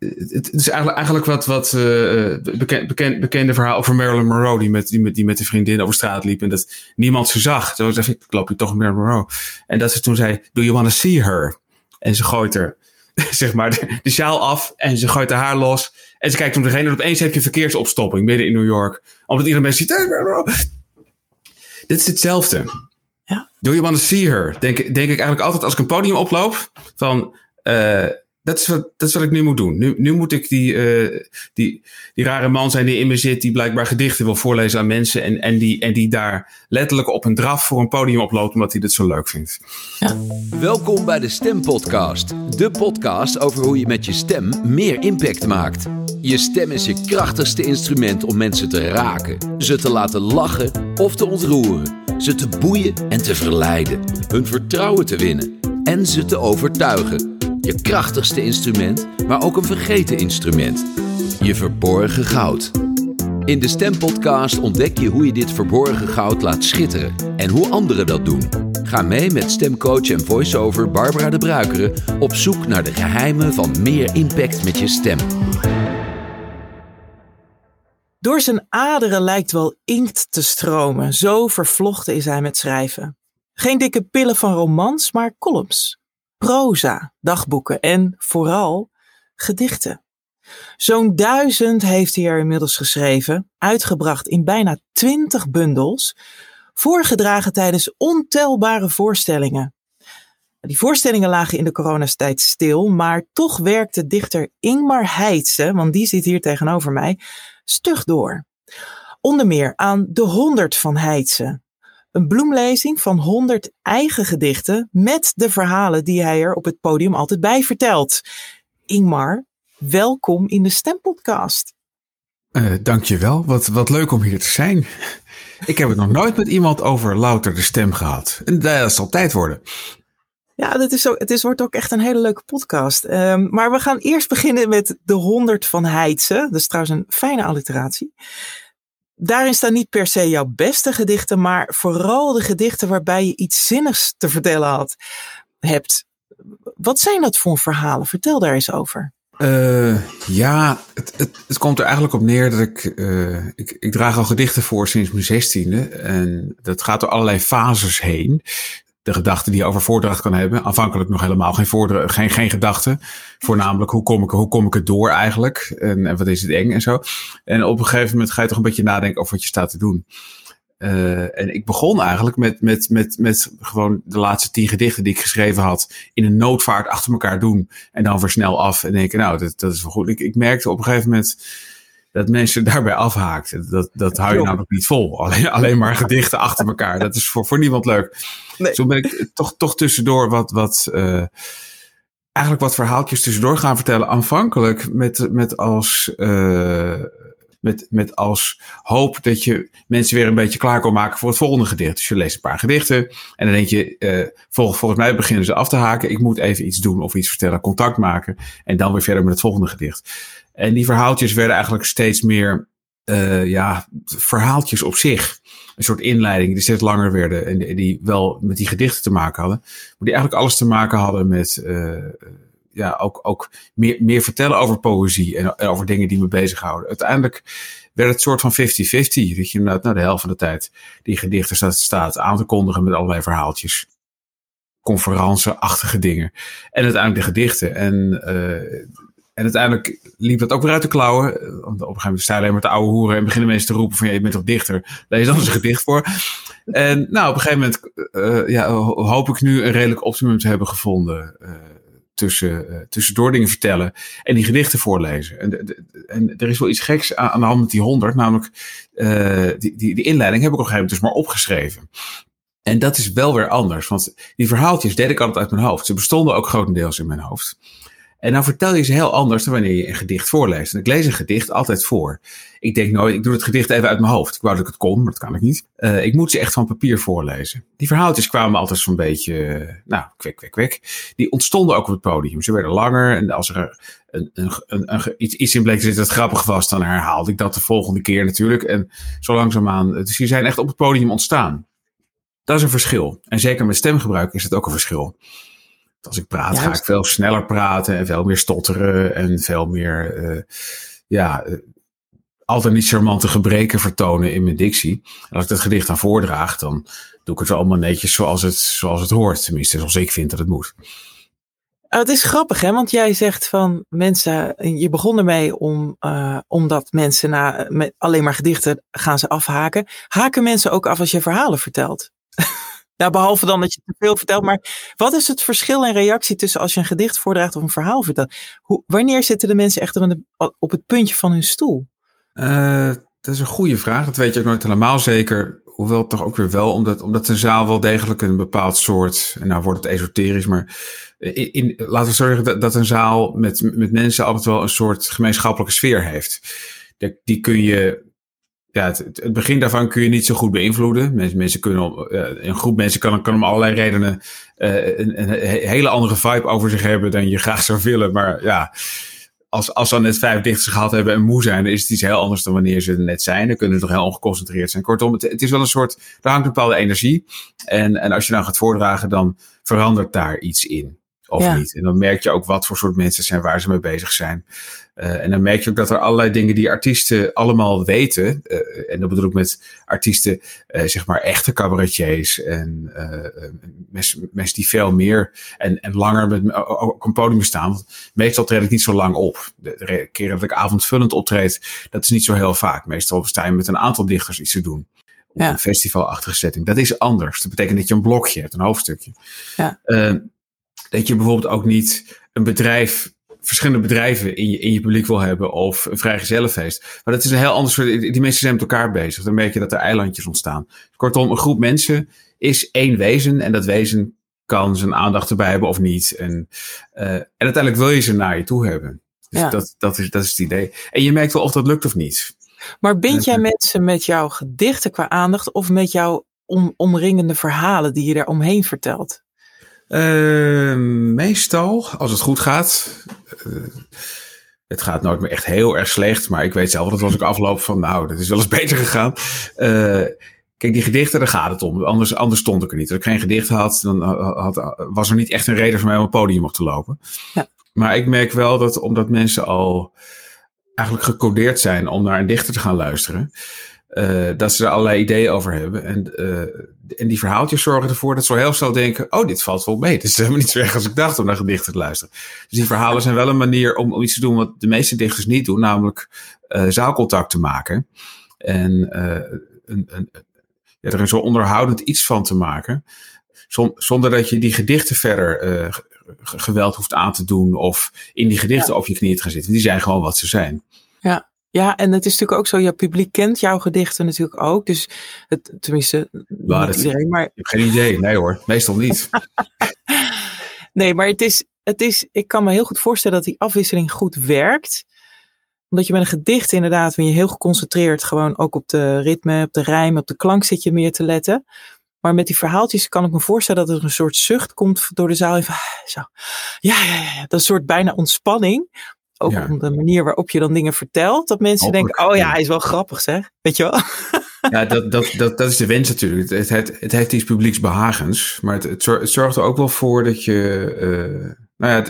het is eigenlijk, eigenlijk wat, wat uh, bekend, bekend, bekende verhaal over Marilyn Monroe, die met, die, met, die met de vriendin over straat liep en dat niemand ze zag. Zo zei ik, loop je toch Marilyn Monroe. En dat ze toen zei, do you want to see her? En ze gooit er, zeg maar, de, de sjaal af en ze gooit haar los. En ze kijkt om degene en opeens heb je verkeersopstopping midden in New York. Omdat iedereen mensen ziet, hey, dit is hetzelfde. Ja. Do you want to see her? Denk, denk ik eigenlijk altijd als ik een podium oploop, van... Uh, dat is, wat, dat is wat ik nu moet doen. Nu, nu moet ik die, uh, die, die rare man zijn die in me zit, die blijkbaar gedichten wil voorlezen aan mensen. En, en, die, en die daar letterlijk op een draf voor een podium oploopt, omdat hij dit zo leuk vindt. Ja. Welkom bij de Stem Podcast. De podcast over hoe je met je stem meer impact maakt. Je stem is je krachtigste instrument om mensen te raken, ze te laten lachen of te ontroeren, ze te boeien en te verleiden, hun vertrouwen te winnen en ze te overtuigen. Je krachtigste instrument, maar ook een vergeten instrument. Je verborgen goud. In de Stempodcast ontdek je hoe je dit verborgen goud laat schitteren en hoe anderen dat doen. Ga mee met stemcoach en voiceover Barbara de Bruikere op zoek naar de geheimen van meer impact met je stem. Door zijn aderen lijkt wel inkt te stromen, zo vervlochten is hij met schrijven. Geen dikke pillen van romans, maar columns proza, dagboeken en vooral gedichten. Zo'n duizend heeft hij er inmiddels geschreven, uitgebracht in bijna twintig bundels, voorgedragen tijdens ontelbare voorstellingen. Die voorstellingen lagen in de coronastijd stil, maar toch werkte dichter Ingmar Heitse, want die zit hier tegenover mij, stug door. Onder meer aan De Honderd van Heitse, een bloemlezing van 100 eigen gedichten met de verhalen die hij er op het podium altijd bij vertelt. Ingmar, welkom in de Stempodcast. Uh, dankjewel, wat, wat leuk om hier te zijn. Ik heb het nog nooit met iemand over louter de stem gehad. En dat zal tijd worden. Ja, dit is zo, het is, wordt ook echt een hele leuke podcast. Um, maar we gaan eerst beginnen met de 100 van Heidse. Dat is trouwens een fijne alliteratie. Daarin staan niet per se jouw beste gedichten, maar vooral de gedichten waarbij je iets zinnigs te vertellen had, hebt. Wat zijn dat voor verhalen? Vertel daar eens over. Uh, ja, het, het, het, komt er eigenlijk op neer dat ik, uh, ik, ik draag al gedichten voor sinds mijn zestiende. En dat gaat door allerlei fases heen de gedachte die je over voordracht kan hebben. Aanvankelijk nog helemaal geen, voordracht, geen, geen gedachte. Voornamelijk, hoe kom, ik, hoe kom ik het door eigenlijk? En, en wat is het eng en zo. En op een gegeven moment ga je toch een beetje nadenken over wat je staat te doen. Uh, en ik begon eigenlijk met, met, met, met gewoon de laatste tien gedichten die ik geschreven had. In een noodvaart achter elkaar doen. En dan weer snel af. En denken, nou, dat, dat is wel goed. Ik, ik merkte op een gegeven moment dat mensen daarbij afhaakten. Dat, dat hou je namelijk niet vol. Alleen, alleen maar gedichten achter elkaar. Dat is voor, voor niemand leuk. Nee. Zo ben ik toch, toch tussendoor wat, wat uh, eigenlijk wat verhaaltjes tussendoor gaan vertellen. Aanvankelijk met, met als, uh, met, met als hoop dat je mensen weer een beetje klaar kan maken voor het volgende gedicht. Dus je leest een paar gedichten en dan denk je, uh, vol, volgens mij beginnen ze af te haken. Ik moet even iets doen of iets vertellen, contact maken en dan weer verder met het volgende gedicht. En die verhaaltjes werden eigenlijk steeds meer uh, ja, verhaaltjes op zich. Een soort inleiding die steeds langer werden en die wel met die gedichten te maken hadden. Maar die eigenlijk alles te maken hadden met uh, ja, ook, ook meer, meer vertellen over poëzie en, over dingen die me bezighouden. Uiteindelijk werd het soort van 50-50. Dat je inderdaad nou, de helft van de tijd die gedichten staat, staat aan te kondigen met allerlei verhaaltjes. Conferentie-achtige dingen. En uiteindelijk de gedichten. En uh, en uiteindelijk liep dat ook weer uit de klauwen. Op een gegeven moment sta je alleen maar te oude hoeren en beginnen mensen te roepen van je bent toch dichter. Lees dan eens een gedicht voor. En nou, op een gegeven moment uh, ja, hoop ik nu een redelijk optimum te hebben gevonden. Uh, tussen, uh, dingen vertellen en die gedichten voorlezen. En, en er is wel iets geks aan, aan de hand met die honderd, namelijk die, die, die inleiding heb ik op een gegeven moment dus maar opgeschreven. En dat is wel weer anders, want die verhaaltjes deed ik altijd uit mijn hoofd. Ze bestonden ook grotendeels in mijn hoofd. En dan vertel je ze heel anders dan wanneer je een gedicht voorleest. En ik lees een gedicht altijd voor. Ik denk nooit, ik doe het gedicht even uit mijn hoofd. Ik wou dat ik het kon, maar dat kan ik niet. Uh, ik moet ze echt van papier voorlezen. Die verhaaltjes kwamen altijd zo'n beetje, nou, kwek, kwek, kwek. Die ontstonden ook op het podium. Ze werden langer en als er een, een, een, iets, iets in bleek zitten dat grappig was, dan herhaalde ik dat de volgende keer natuurlijk. En zo langzaamaan, dus die zijn echt op het podium ontstaan. Dat is een verschil. En zeker met stemgebruik is het ook een verschil. Als ik praat, ga ik veel sneller praten en veel meer stotteren en veel meer, uh, ja, uh, altijd niet charmante gebreken vertonen in mijn dictie. En als ik dat gedicht dan voordraag, dan doe ik het wel allemaal netjes zoals het, zoals het hoort. Tenminste, zoals ik vind dat het moet. Uh, het is grappig, hè? Want jij zegt van mensen, je begon ermee om, uh, omdat mensen na met alleen maar gedichten gaan ze afhaken. Haken mensen ook af als je verhalen vertelt? nou, behalve dan dat je te veel vertelt. Maar wat is het verschil in reactie tussen als je een gedicht voordraagt of een verhaal vertelt? Hoe, wanneer zitten de mensen echt op het puntje van hun stoel? Uh, dat is een goede vraag. Dat weet je ook nooit helemaal zeker. Hoewel toch ook weer wel, omdat, omdat een zaal wel degelijk een bepaald soort, en nou wordt het esoterisch, maar in, laten we zorgen dat, dat een zaal met, met mensen altijd wel een soort gemeenschappelijke sfeer heeft. Die kun je, ja, het, begin daarvan kun je niet zo goed beïnvloeden. Mensen, mensen kunnen, uh, een groep mensen kan, kan om allerlei redenen uh, een, een hele andere vibe over zich hebben dan je graag zou willen. Maar ja, als, als ze net vijf dichters gehad hebben en moe zijn, dan is het iets heel anders dan wanneer ze er net zijn. Dan kunnen ze toch heel ongeconcentreerd zijn. Kortom, het, het is wel een soort, daar hangt een bepaalde energie. En, en als je nou gaat voordragen, dan verandert daar iets in. Of ja. niet. En dan merk je ook wat voor soort mensen zijn waar ze mee bezig zijn. Uh, en dan merk je ook dat er allerlei dingen die artiesten allemaal weten. Uh, en dat bedoel ik met artiesten, uh, zeg maar echte cabaretiers. En mensen, mensen die veel meer en, en langer met, op een podium staan. Want meestal treed ik niet zo lang op. De, de keren dat ik avondvullend optreed, dat is niet zo heel vaak. Meestal sta je met een aantal dichters iets te doen. Op ja. een festivalachtige setting. Dat is anders. Dat betekent dat je een blokje hebt, een hoofdstukje. Ja dat je bijvoorbeeld ook niet een bedrijf, verschillende bedrijven in je, in je publiek wil hebben of een vrijgezellenfeest. Maar dat is een heel ander soort, die mensen zijn met elkaar bezz. Dan merk je dat er eilandjes ontstaan. Kortom, een groep mensen is één wezen en dat wezen kan zijn aandacht erbij hebben of niet. En, uh, en uiteindelijk wil je ze naar je toe hebben. Dus ja. dat, dat, is, dat is het idee. En je merkt wel of dat lukt of niet. Maar bind jij mensen met jouw gedichten qua aandacht of met jouw om, omringende verhalen die je daar omheen vertelt? Uh, meestal, als het goed gaat. Uh, het gaat nooit meer echt heel erg slecht, maar ik weet zelf dat als ik afloop van, nou, dat is wel eens beter gegaan. Uh, kijk, die gedichten, daar gaat het om. Anders, anders stond ik er niet. Als ik geen gedicht had, dan had, was er niet echt een reden voor mij om op het podium op te lopen. Ja. Maar ik merk wel dat omdat mensen al eigenlijk gecodeerd zijn om naar een dichter te gaan luisteren, uh, dat ze er allerlei ideeën over hebben. En, en die verhaaltjes zorgen ervoor dat ze heel snel denken: oh, dit valt wel mee. Het is helemaal niet zo erg als ik dacht om naar gedichten te luisteren. Dus die verhalen zijn wel een manier om, om iets te doen wat de meeste dichters niet doen, namelijk uh, zaalcontact te maken. En een, een, ja, er een zo onderhoudend iets van te maken. Zonder dat je die gedichten verder geweld hoeft aan te doen of in die gedichten ja. op je knieën te gaan zitten. Die zijn gewoon wat ze zijn. Ja, ja, en het is natuurlijk ook zo, je publiek kent jouw gedichten natuurlijk ook. Dus het, tenminste, niet iedereen, maar... Ik heb geen idee, nee hoor, meestal niet. nee, maar het is, het is, ik kan me heel goed voorstellen dat die afwisseling goed werkt. Omdat je met een gedicht inderdaad, ben je heel geconcentreerd gewoon ook op de ritme, op de rijm, op de klank zit je meer te letten. Maar met die verhaaltjes kan ik me voorstellen dat er een soort zucht komt door de zaal. Even, zo. Ja, ja, ja, dat soort bijna ontspanning. Ook ja. om de manier waarop je dan dingen vertelt. Dat mensen Hopelijk, denken, oh ja, hij is wel grappig zeg. Weet je wel? Ja, dat, dat, dat, dat is de wens natuurlijk. Het, het, het heeft iets publieksbehagens. Maar het, het, zorgt er ook wel voor dat je... Uh, nou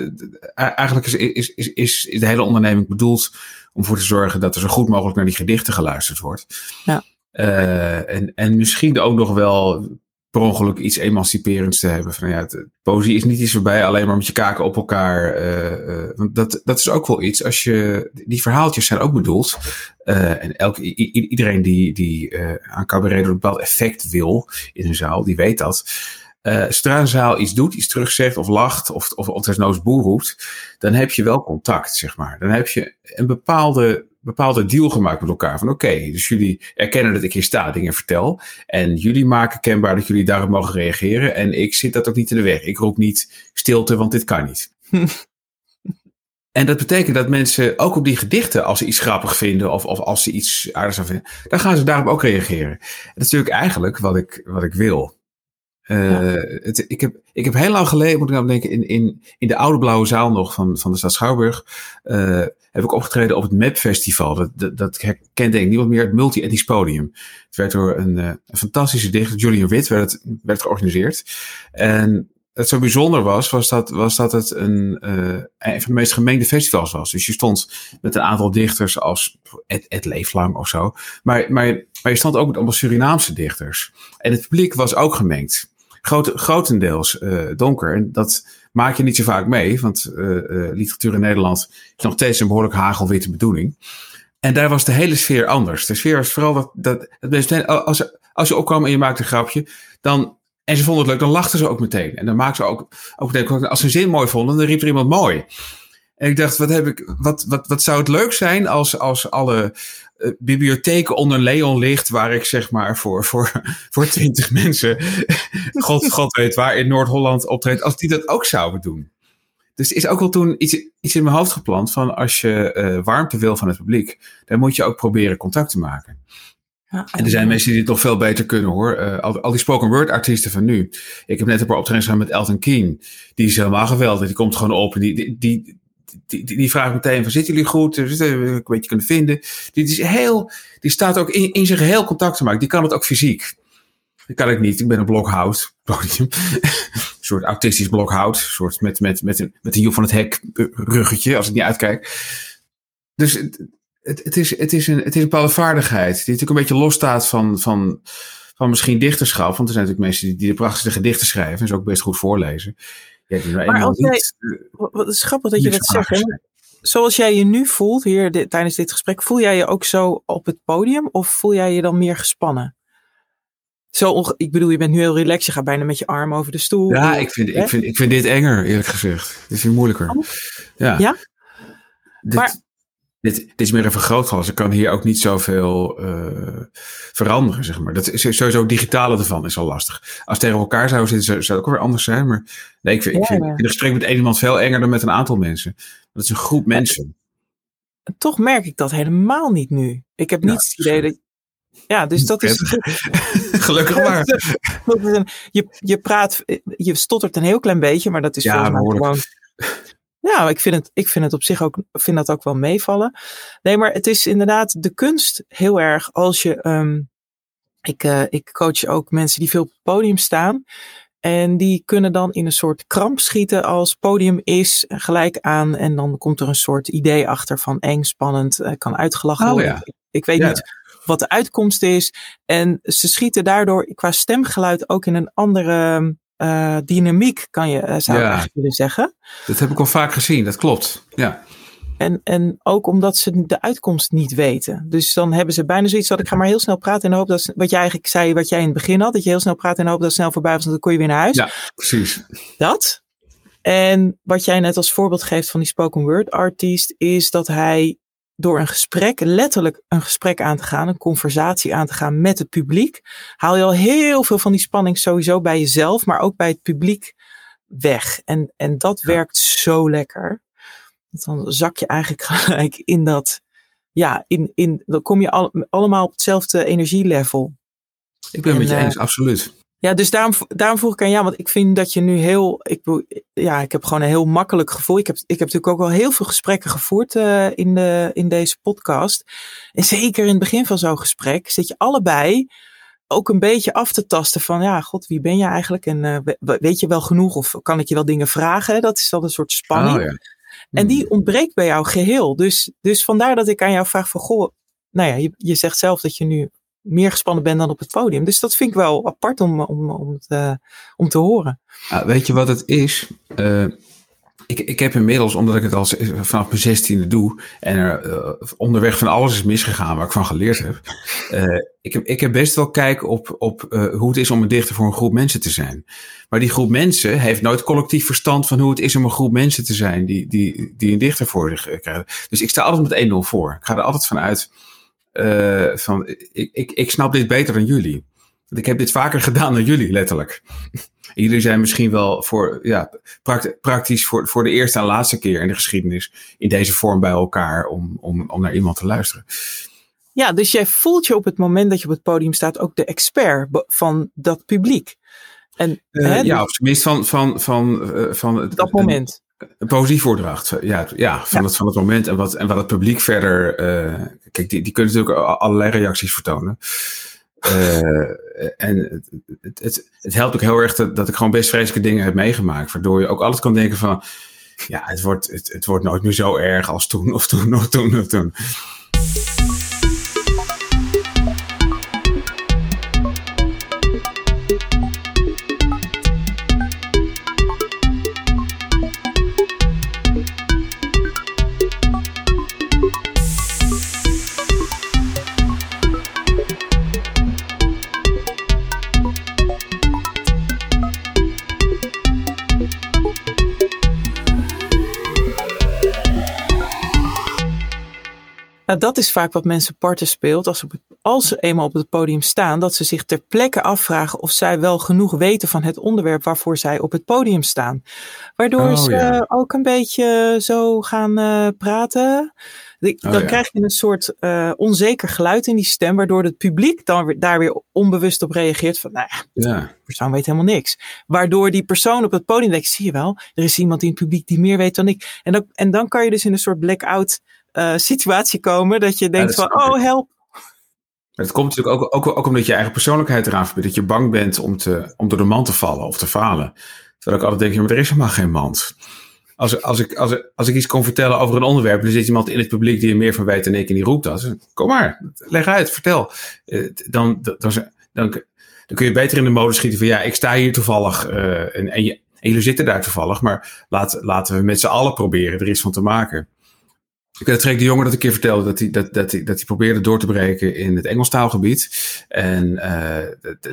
ja, eigenlijk is, is, is, is de hele onderneming bedoeld om voor te zorgen dat er zo goed mogelijk naar die gedichten geluisterd wordt. Ja. Uh, en, en misschien ook nog wel per ongeluk iets emanciperends te hebben. Van, ja, het, poëzie is niet iets voorbij alleen maar met je kaken op elkaar. Uh, dat, dat is ook wel iets. Als je, die verhaaltjes zijn ook bedoeld. Uh, en elk, iedereen die, die aan cabaret een bepaald effect wil in een zaal, die weet dat. Zodra een zaal iets doet, iets terugzegt of lacht of, of, of desnoods roept, dan heb je wel contact, zeg maar. Dan heb je een bepaalde bepaalde deal gemaakt met elkaar. Van oké, okay, dus jullie erkennen dat ik hier sta, dingen vertel. En jullie maken kenbaar dat jullie daarop mogen reageren. En ik zit dat ook niet in de weg. Ik roep niet stilte, want dit kan niet. en dat betekent dat mensen ook op die gedichten, als ze iets grappig vinden of, of als ze iets aardigs vinden, dan gaan ze daarop ook reageren. dat is natuurlijk eigenlijk wat ik, wat ik wil. Uh, het, ik, heb, ik heb heel lang geleden, moet ik nou denken, in, in, in de oude blauwe zaal nog van, van de stad Schouwburg, uh, heb ik opgetreden op het MAP Festival. Dat, dat, dat herkent denk ik niemand meer, het multi-ethisch podium. Het werd door een, uh, een fantastische dichter, Julian Witt, werd het werd georganiseerd. En het zo bijzonder was, was dat, was dat het een, een van de meest gemengde festivals was. Dus je stond met een aantal dichters als Ed, Ed Leeflang of zo. Maar, maar, maar je stond ook met allemaal Surinaamse dichters. En het publiek was ook gemengd. Groot, grotendeels uh, donker. En dat maak je niet zo vaak mee, want uh, literatuur in Nederland is nog steeds een behoorlijk hagelwitte bedoeling. En daar was de hele sfeer anders. De sfeer was vooral dat, dat, dat als, als je opkwam en je maakte een grapje, dan en ze vonden het leuk, dan lachten ze ook meteen. En dan maakten ze ook, ook als ze een zin mooi vonden, dan riep er iemand mooi. En ik dacht, wat, heb ik, wat, wat, wat zou het leuk zijn als, als alle uh, bibliotheken onder Leon ligt, waar ik zeg maar voor, voor, voor twintig mensen, God, God weet waar, in Noord-Holland optreedt, als die dat ook zouden doen. Dus is ook wel toen iets, iets in mijn hoofd geplant van als je uh, warmte wil van het publiek, dan moet je ook proberen contact te maken. Ja, en er zijn mensen die het nog veel beter kunnen hoor. Uh, al, al, die spoken word artiesten van nu. Ik heb net een paar optredens gedaan met Elton Keen. Die is helemaal geweldig. Die komt gewoon op en die, die, die, die, die meteen van zitten jullie goed? Een beetje kunnen vinden. Die, is heel, die staat ook in, in zijn geheel contact te maken. Die kan het ook fysiek. Dat kan ik niet. Ik ben een blokhout een soort autistisch blokhout. Een soort met, met, met, een, met een Joep van het Hek ruggetje als ik niet uitkijk. Dus het, het, is, het, is een, het is een bepaalde vaardigheid die natuurlijk een beetje losstaat van, van, van misschien dichterschap. Want er zijn natuurlijk mensen die de prachtige gedichten schrijven en ze ook best goed voorlezen. Ja, maar als jij, niet, wat is grappig dat je dat zegt. Zoals jij je nu voelt hier tijdens dit gesprek, voel jij je ook zo op het podium of voel jij je dan meer gespannen? Zo, ik bedoel, je bent nu heel relaxed, je gaat bijna met je arm over de stoel. Ja, ik vind, ik vind, ik vind dit enger, eerlijk gezegd. Dit is moeilijker. Oh. Ja. ja? Dit, maar dit, dit is meer een vergrootglas. Ik kan hier ook niet zoveel uh, veranderen, zeg maar. Dat is sowieso digitale ervan is al lastig. Als tegen elkaar zou zitten, zou, zou het ook weer anders zijn. Maar nee, ik vind, ja, ik vind, een gesprek met één iemand veel enger dan met een aantal mensen. Dat is een groep mensen. Toch merk ik dat helemaal niet nu. Ik heb niet het idee dat. Ja, dus dat is. Gelukkig maar. je, je praat, je stottert een heel klein beetje, maar dat is ja, volgens mij gewoon ja, ik vind het, ik vind het op zich ook, vind dat ook wel meevallen. Nee, maar het is inderdaad de kunst heel erg als je, um, ik, uh, ik coach ook mensen die veel op het podium staan. En die kunnen dan in een soort kramp schieten als podium is gelijk aan. En dan komt er een soort idee achter van eng, spannend, uh, kan uitgelachen oh, worden. Ja. Ik, ik, weet ja. niet wat de uitkomst is. En ze schieten daardoor qua stemgeluid ook in een andere uh, dynamiek, kan je, uh, zou ja. eigenlijk willen zeggen. Dat heb ik al vaak gezien, dat klopt. Ja. En, en ook omdat ze de uitkomst niet weten. Dus dan hebben ze bijna zoiets dat ik ga maar heel snel praten de hoop dat, wat jij eigenlijk zei, wat jij in het begin had, dat je heel snel praat de hoop dat het snel voorbij was, en dan kon je weer naar huis. Ja, precies. Dat. En wat jij net als voorbeeld geeft van die spoken word artiest, is dat hij door een gesprek, letterlijk een gesprek aan te gaan, een conversatie aan te gaan met het publiek, haal je al heel veel van die spanning sowieso bij jezelf, maar ook bij het publiek weg. En, en dat werkt zo lekker. Dan zak je eigenlijk gelijk in dat, ja, in, in, dan kom je al, allemaal op hetzelfde energielevel. Ik ben het met je eens, absoluut. Ja, dus daarom, daarom vroeg ik aan jou, want ik vind dat je nu heel, ik, ja, ik heb gewoon een heel makkelijk gevoel. Ik heb, ik heb natuurlijk ook wel heel veel gesprekken gevoerd uh, in, de, in deze podcast. En zeker in het begin van zo'n gesprek zit je allebei ook een beetje af te tasten van, ja, god, wie ben je eigenlijk? En uh, weet je wel genoeg of kan ik je wel dingen vragen? Dat is dan een soort spanning. Oh, ja. En die hmm. ontbreekt bij jou geheel. Dus, dus vandaar dat ik aan jou vraag van, goh, nou ja, je, je zegt zelf dat je nu meer gespannen ben dan op het podium. Dus dat vind ik wel apart om, om, om, te, om te horen. Ah, weet je wat het is? Uh, ik, ik heb inmiddels, omdat ik het al vanaf mijn zestiende doe en er uh, onderweg van alles is misgegaan waar ik van geleerd heb. Ik, heb ik heb best wel kijk op, op hoe het is om een dichter voor een groep mensen te zijn. Maar die groep mensen heeft nooit collectief verstand van hoe het is om een groep mensen te zijn die, die, die een dichter voor zich krijgen. Dus ik sta altijd met 1-0 voor. Ik ga er altijd van uit uh, van ik, ik, ik snap dit beter dan jullie. Want ik heb dit vaker gedaan dan jullie, letterlijk. jullie zijn misschien wel voor, ja, praktisch voor, voor de eerste en laatste keer in de geschiedenis in deze vorm bij elkaar om, om, om naar iemand te luisteren. Ja, dus jij voelt je op het moment dat je op het podium staat ook de expert van dat publiek. En, uh, hè, ja, of tenminste van, van, van, uh, van dat moment. Een poëzievoordracht, ja, ja, van, Het, van het moment en wat, en wat het publiek verder. Uh, kijk, die, die kunnen natuurlijk allerlei reacties vertonen. en het, het, het, helpt ook heel erg dat, ik gewoon best vreselijke dingen heb meegemaakt. Waardoor je ook altijd kan denken van, ja, het wordt, het wordt nooit meer zo erg als toen of toen of toen of toen. Nou, dat is vaak wat mensen parten speelt. Als ze, als ze eenmaal op het podium staan, dat ze zich ter plekke afvragen of zij wel genoeg weten van het onderwerp waarvoor zij op het podium staan. Waardoor oh, ze ook een beetje zo gaan uh, praten. Oh, dan krijg je een soort uh, onzeker geluid in die stem, waardoor het publiek dan weer, daar weer onbewust op reageert van, nou ja, de persoon weet helemaal niks. Waardoor die persoon op het podium denkt, zie je wel, er is iemand in het publiek die meer weet dan ik. En en dan kan je dus in een soort blackout uh, situatie komen dat je denkt van, oh help. Maar het komt natuurlijk ook, ook, ook omdat je eigen persoonlijkheid eraan verbindt. Dat je bang bent om, te, om door de mand te vallen of te falen. Terwijl ik altijd denk, ja, maar er is helemaal geen mand. Als, als, ik, als, als ik iets kon vertellen over een onderwerp, er zit iemand in het publiek die er meer van weet dan ik en die roept dat. Kom maar, leg uit, vertel. Uh, dan, dan, dan, dan, dan kun je beter in de mode schieten van ja, ik sta hier toevallig uh, en, en, je, en jullie zitten daar toevallig, maar laat, laten we met z'n allen proberen er iets van te maken. Ik dat Freek de Jonge dat een keer vertelde dat hij, dat, dat, hij, dat hij probeerde door te breken in het Engelstaalgebied. En uh,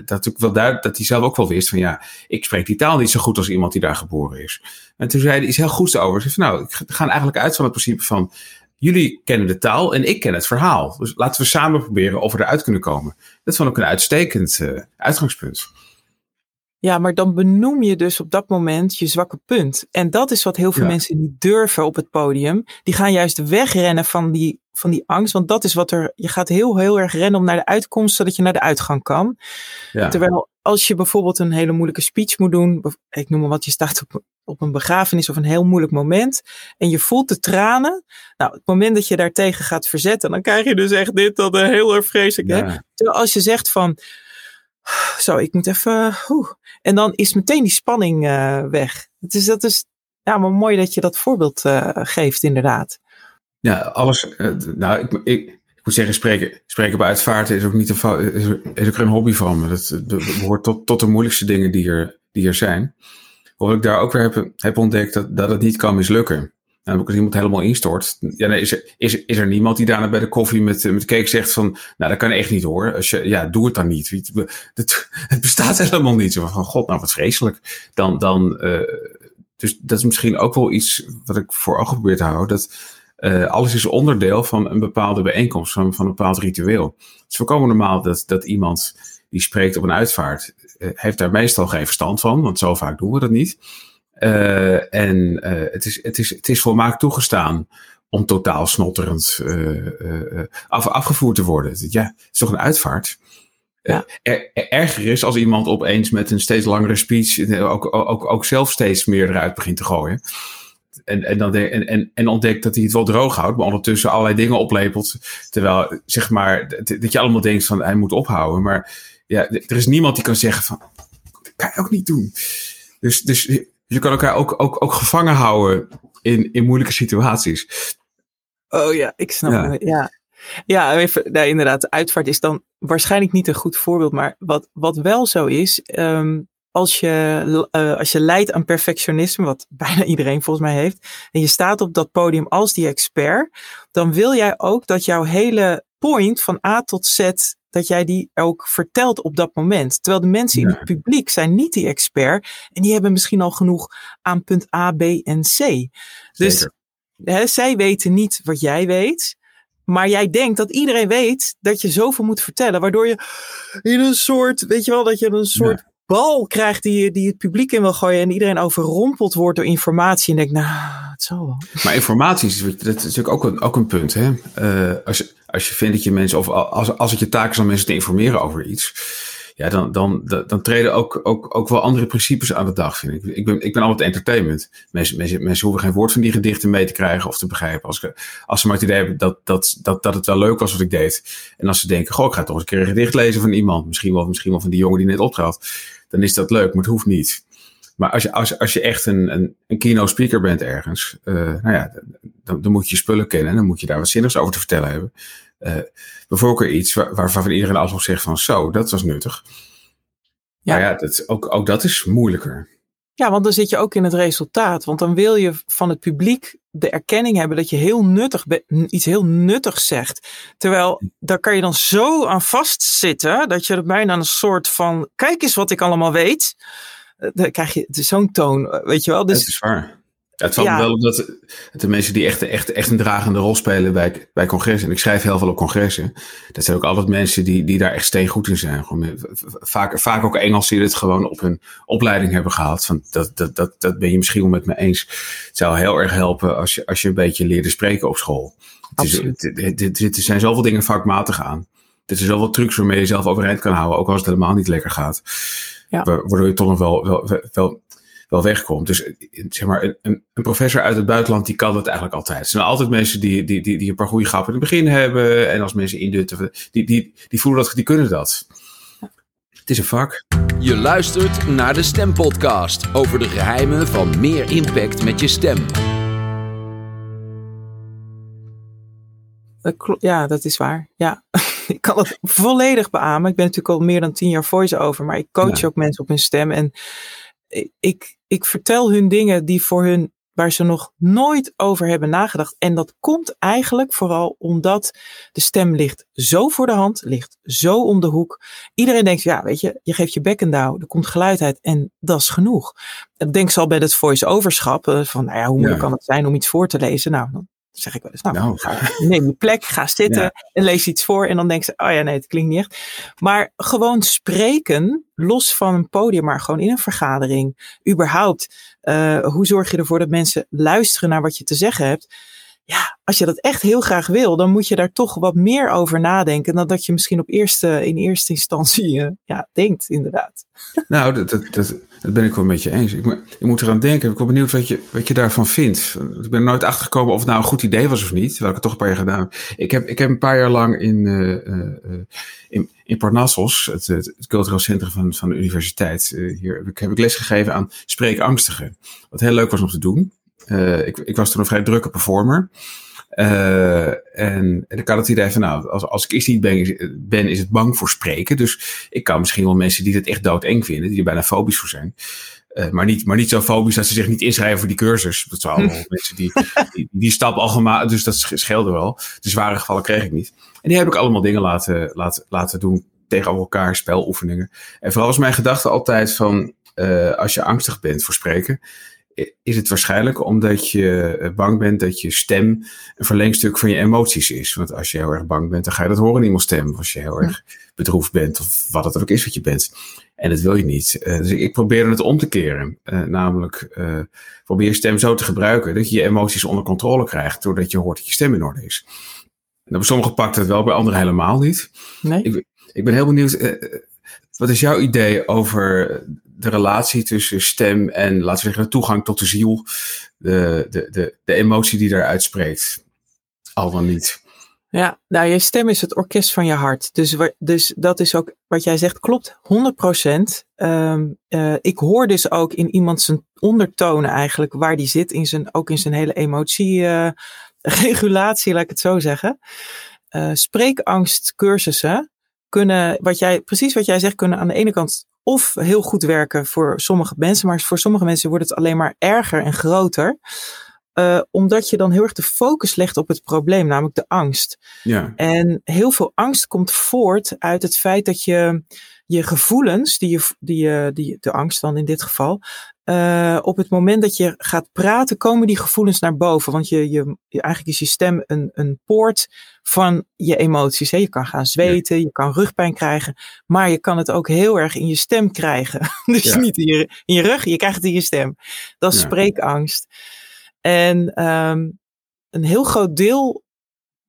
dat, dat, wel duidelijk, dat hij zelf ook wel wist van ja, ik spreek die taal niet zo goed als iemand die daar geboren is. En toen zei hij iets heel goeds over. Zei van nou, ik ga eigenlijk uit van het principe van jullie kennen de taal en ik ken het verhaal. Dus laten we samen proberen of we eruit kunnen komen. Dat vond ik een uitstekend uh, uitgangspunt. Ja, maar dan benoem je dus op dat moment je zwakke punt. En dat is wat heel veel mensen niet durven op het podium. Die gaan juist wegrennen van die, van die angst. Want dat is wat er. Je gaat heel, heel erg rennen om naar de uitkomst, zodat je naar de uitgang kan. Ja. Terwijl als je bijvoorbeeld een hele moeilijke speech moet doen. Ik noem maar wat, je staat op, op een begrafenis of een heel moeilijk moment. En je voelt de tranen. Nou, het moment dat je daartegen gaat verzetten, dan krijg je dus echt dit, dat heel erg vreselijk. Hè? Terwijl als je zegt van zo, ik moet even. En dan is meteen die spanning uh, weg. Is, dat is ja, maar mooi dat je dat voorbeeld uh, geeft, inderdaad. Ja, alles. Uh, nou, ik, ik, moet zeggen, spreken, spreken bij uitvaarten is ook niet een, is, ook een hobby van me. Dat behoort tot, tot de moeilijkste dingen die er, die er zijn. Hoewel ik daar ook weer heb, heb ontdekt dat, dat het niet kan mislukken. En als iemand helemaal instort, ja, nee, is, er, is, is er niemand die daarna bij de koffie met, met cake zegt van, nou, dat kan echt niet hoor. Als je, ja, doe het dan niet. Het, het bestaat helemaal niet. Van, god, nou, wat vreselijk. Dan, dan, uh, dus dat is misschien ook wel iets wat ik voor ogen probeer te houden. Dat uh, alles is onderdeel van een bepaalde bijeenkomst, van, van een bepaald ritueel. Het is voorkomen normaal dat, dat iemand die spreekt op een uitvaart, heeft daar meestal geen verstand van, want zo vaak doen we dat niet. Uh, en uh, het, is, het, is, het is volmaakt toegestaan om totaal snotterend uh, af, afgevoerd te worden. Ja, het is toch een uitvaart? Ja. Er, erger is als iemand opeens met een steeds langere speech ook, ook, ook zelf steeds meer eruit begint te gooien. En, en, dan de, en, en, en ontdekt dat hij het wel droog houdt, maar ondertussen allerlei dingen oplepelt. Terwijl, zeg maar, dat je allemaal denkt van hij moet ophouden. Maar ja, er is niemand die kan zeggen van, dat kan je ook niet doen. Dus, dus je kan elkaar ook, ook, ook gevangen houden in, in moeilijke situaties. Oh ja, ik snap ja. het. Ja, ja even, nou, inderdaad. Uitvaart is dan waarschijnlijk niet een goed voorbeeld. Maar wat, wat wel zo is, um, als je, uh, als je leidt aan perfectionisme, wat bijna iedereen volgens mij heeft, en je staat op dat podium als die expert, dan wil jij ook dat jouw hele point van A tot Z dat jij die ook vertelt op dat moment. Terwijl de mensen in het publiek zijn niet die expert en die hebben misschien al genoeg aan punt A, B en C. Dus hè, zij weten niet wat jij weet. Maar jij denkt dat iedereen weet dat je zoveel moet vertellen, waardoor je in een soort, weet je wel, dat je een soort bal krijgt die, die het publiek in wil gooien en iedereen overrompeld wordt door informatie en denkt, nou, Maar informatie is, dat is natuurlijk ook een, ook een punt. Hè? Uh, als, je, als je vindt dat je mensen, of als, als het je taak is om mensen te informeren over iets, ja, dan, dan, dan, treden ook, ook, ook wel andere principes aan de dag, vind ik. Ik ben, ik ben altijd entertainment. Mensen, mensen, mensen hoeven geen woord van die gedichten mee te krijgen of te begrijpen. Als, als ze maar het idee hebben dat, dat, dat, dat het wel leuk was wat ik deed. En als ze denken, goh, ik ga toch eens een keer een gedicht lezen van iemand. Misschien wel, misschien wel van die jongen die net optrad. Dan is dat leuk, maar het hoeft niet. Maar als je, als, als je echt een, een, een keynote speaker bent ergens, uh, nou ja, dan, dan moet je spullen kennen. Dan moet je daar wat zinnigs over te vertellen hebben. Uh, bijvoorbeeld iets waar, waarvan iedereen alsnog zegt van zo, dat was nuttig. Ja. Maar ja, dat, ook, ook dat is moeilijker. Ja, want dan zit je ook in het resultaat. Want dan wil je van het publiek de erkenning hebben dat je heel nuttig iets heel nuttigs zegt. Terwijl daar kan je dan zo aan vastzitten dat je er bijna een soort van: kijk eens wat ik allemaal weet. Eh, dan krijg je zo'n toon, eh, weet je wel. Dus, dat is waar. het valt wel op dat de mensen die echt, echt, echt een dragende rol spelen bij, bij congressen. En ik schrijf heel veel op congressen. Dat zijn ook altijd mensen die, die daar echt steengoed in zijn. Gewoon, vaak, vaak ook Engels die het gewoon op hun opleiding hebben gehaald. Van dat, dat, dat, dat ben je misschien wel met me eens. Het zou heel erg helpen als je, als je een beetje leerde spreken op school. Er zijn zoveel dingen vakmatig aan. Er zijn zoveel trucs waarmee je jezelf overeind kan houden. Ook als het helemaal niet lekker gaat. Ja. Waardoor je toch nog wel, wel, wel, wel wegkomt. Dus zeg maar, een, een, professor uit het buitenland, die kan dat eigenlijk altijd. Er zijn altijd mensen die, die, die, die een paar goede grappen in het begin hebben. En als mensen indutten, die, die, die voelen dat, die kunnen dat. Het is een vak. Je luistert naar de Stempodcast over de geheimen van meer impact met je stem. Ja, dat is waar. Ja. ik kan het volledig beamen. Ik ben natuurlijk al meer dan tien jaar voice-over, maar ik coach ook mensen op hun stem. En ik, ik vertel hun dingen die voor hun, waar ze nog nooit over hebben nagedacht. En dat komt eigenlijk vooral omdat de stem ligt zo voor de hand, ligt zo om de hoek. Iedereen denkt, ja, weet je, je geeft je bek en douw, er komt geluid uit en dat is genoeg. Denk ze al bij het voice-overschap, eh, van, nou ja, hoe moeilijk kan het zijn om iets voor te lezen? Nou, dan zeg ik wel eens, nou, nou. Ga, neem je plek, ga zitten en lees iets voor. En dan denk ze, oh ja, nee, het klinkt niet echt. Maar gewoon spreken, los van een podium, maar gewoon in een vergadering. Überhaupt, uh, hoe zorg je ervoor dat mensen luisteren naar wat je te zeggen hebt? Ja, als je dat echt heel graag wil, dan moet je daar toch wat meer over nadenken dan dat je misschien op eerste, in eerste instantie uh, ja, denkt, inderdaad. Nou, dat, dat, dat, ben ik wel met je eens. Ik, ik moet eraan denken. Ik ben benieuwd wat je, wat je daarvan vindt. Ik ben nooit achter gekomen of het nou een goed idee was of niet. Terwijl ik het toch een paar jaar gedaan. Ik heb, ik heb een paar jaar lang in, uh, in, in Parnassos, het, het, cultureel centrum van, van de universiteit, hier heb ik, heb ik les gegeven aan spreekangstigen. Wat heel leuk was om te doen. Ik, ik was toen een vrij drukke performer. Uh, en, en ik had het idee van, nou, als, als ik iets niet ben, ben, is het bang voor spreken. Dus ik kan misschien wel mensen die het echt doodeng vinden, die er bijna fobisch voor zijn. Uh, maar, niet, maar niet zo fobisch dat ze zich niet inschrijven voor die cursus. Dat zijn allemaal mensen die, die, die stap al gemaakt, dus dat scheelde wel. De zware gevallen kreeg ik niet. En die heb ik allemaal dingen laten, laten, laten doen tegenover elkaar, speloefeningen. En vooral was mijn gedachte altijd van, uh, als je angstig bent voor spreken, is het waarschijnlijk omdat je eh, bang bent dat je stem een verlengstuk van je emoties is. Want als je heel erg bang bent, dan ga je dat horen in iemands stem. Als je heel erg bedroefd bent, of wat het ook is wat je bent. En dat wil je niet. Uh, dus ik probeer het om te keren. Uh, namelijk, uh, probeer je stem zo te gebruiken dat je je emoties onder controle krijgt, doordat je hoort dat je stem in orde is. En bij sommigen pakt het wel, bij anderen helemaal niet. Nee. Ik, ik ben heel benieuwd. wat is jouw idee over de relatie tussen stem en, laten we zeggen, de toegang tot de ziel, de, de, de, de emotie die daaruit spreekt, al dan niet. Ja, nou, je stem is het orkest van je hart. Dus, dus dat is ook wat jij zegt, klopt 100%. Um, uh, ik hoor dus ook in iemand zijn ondertonen eigenlijk, waar die zit, in zijn, ook in zijn hele emotieregulatie, uh, laat ik het zo zeggen. Uh, spreekangstcursussen kunnen, wat jij, precies wat jij zegt, kunnen aan de ene kant of heel goed werken voor sommige mensen, maar voor sommige mensen wordt het alleen maar erger en groter. Uh, omdat je dan heel erg de focus legt op het probleem, namelijk de angst. Ja. En heel veel angst komt voort uit het feit dat je je gevoelens, die je, die je, die, de angst dan in dit geval, uh, op het moment dat je gaat praten, komen die gevoelens naar boven. Want je, je, eigenlijk is je stem een, een poort van je emoties. Hè? Je kan gaan zweten, je kan rugpijn krijgen, maar je kan het ook heel erg in je stem krijgen. dus ja. niet in je, in je rug, je krijgt het in je stem. Dat is ja. spreekangst. En um, een heel groot deel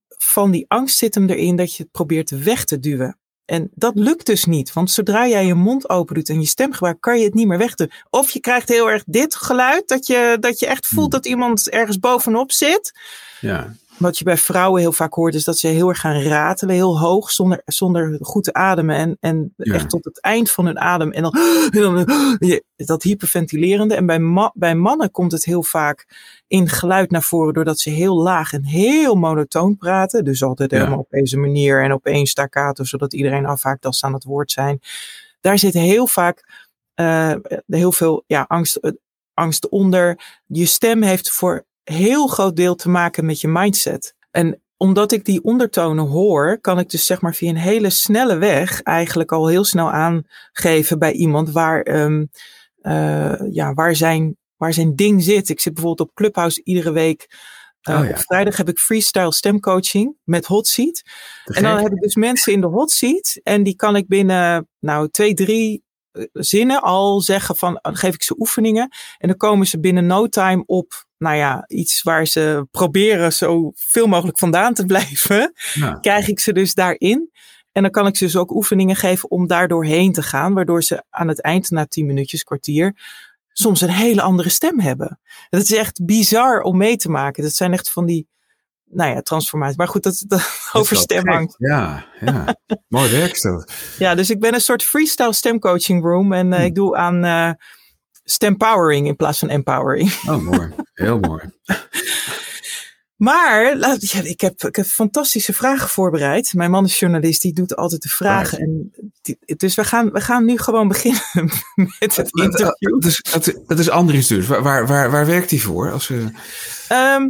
van die angst zit hem erin dat je het probeert weg te duwen. En dat lukt dus niet. Want zodra jij je mond open doet en je stem gebruikt, kan je het niet meer wegdoen. Of je krijgt heel erg dit geluid, dat je, dat je echt voelt Hmm. dat iemand ergens bovenop zit. Ja. Wat je bij vrouwen heel vaak hoort, is dat ze heel erg gaan ratelen, heel hoog, zonder, zonder goed te ademen. En, en Ja. echt tot het eind van hun adem. En dan, en dan je- dat hyperventilerende. En bij, ma- bij mannen komt het heel vaak in geluid naar voren, doordat ze heel laag en heel monotoon praten. Dus altijd Ja. helemaal op deze manier en op één staccato, zodat iedereen afhaakt als ze aan het woord zijn. Daar zit heel vaak eh, heel veel ja, angst, eh, angst onder. Je stem heeft voor heel groot deel te maken met je mindset. En omdat ik die ondertonen hoor, kan ik dus zeg maar via een hele snelle weg eigenlijk al heel snel aangeven bij iemand waar, ehm, eh, ja, waar, zijn, waar zijn ding zit. Ik zit bijvoorbeeld op Clubhouse iedere week. Eh, Oh ja. Op vrijdag heb ik freestyle stemcoaching met hot seat. En dan heb ik dus mensen in de hot seat. En die kan ik binnen nou, twee, drie eh, zinnen al zeggen van, dan geef ik ze oefeningen. En dan komen ze binnen no time op, nou ja, iets waar ze proberen zo veel mogelijk vandaan te blijven. Krijg ik ze dus daarin. En dan kan ik ze dus ook oefeningen geven om daar doorheen te gaan. Waardoor ze aan het eind, na tien minuutjes, kwartier, soms een hele andere stem hebben. Dat is echt bizar om mee te maken. Dat zijn echt van die, nou ja, transformaties. Maar goed, dat, dat over wel stem gek. hangt. Ja, ja. Mooi werk dat. Ja, dus ik ben een soort freestyle stemcoaching room. En eh, Hm. ik doe aan eh stempowering in plaats van empowering. Oh, mooi. Heel mooi. Maar ja, ik, heb, ik heb fantastische vragen voorbereid. Mijn man is journalist, die doet altijd de vragen. En die- dus we gaan, we gaan nu gewoon beginnen met het interview. Dat is, dat, dat is Andries dus. Waar, waar, waar, waar werkt hij voor? Als, eh, Ehm,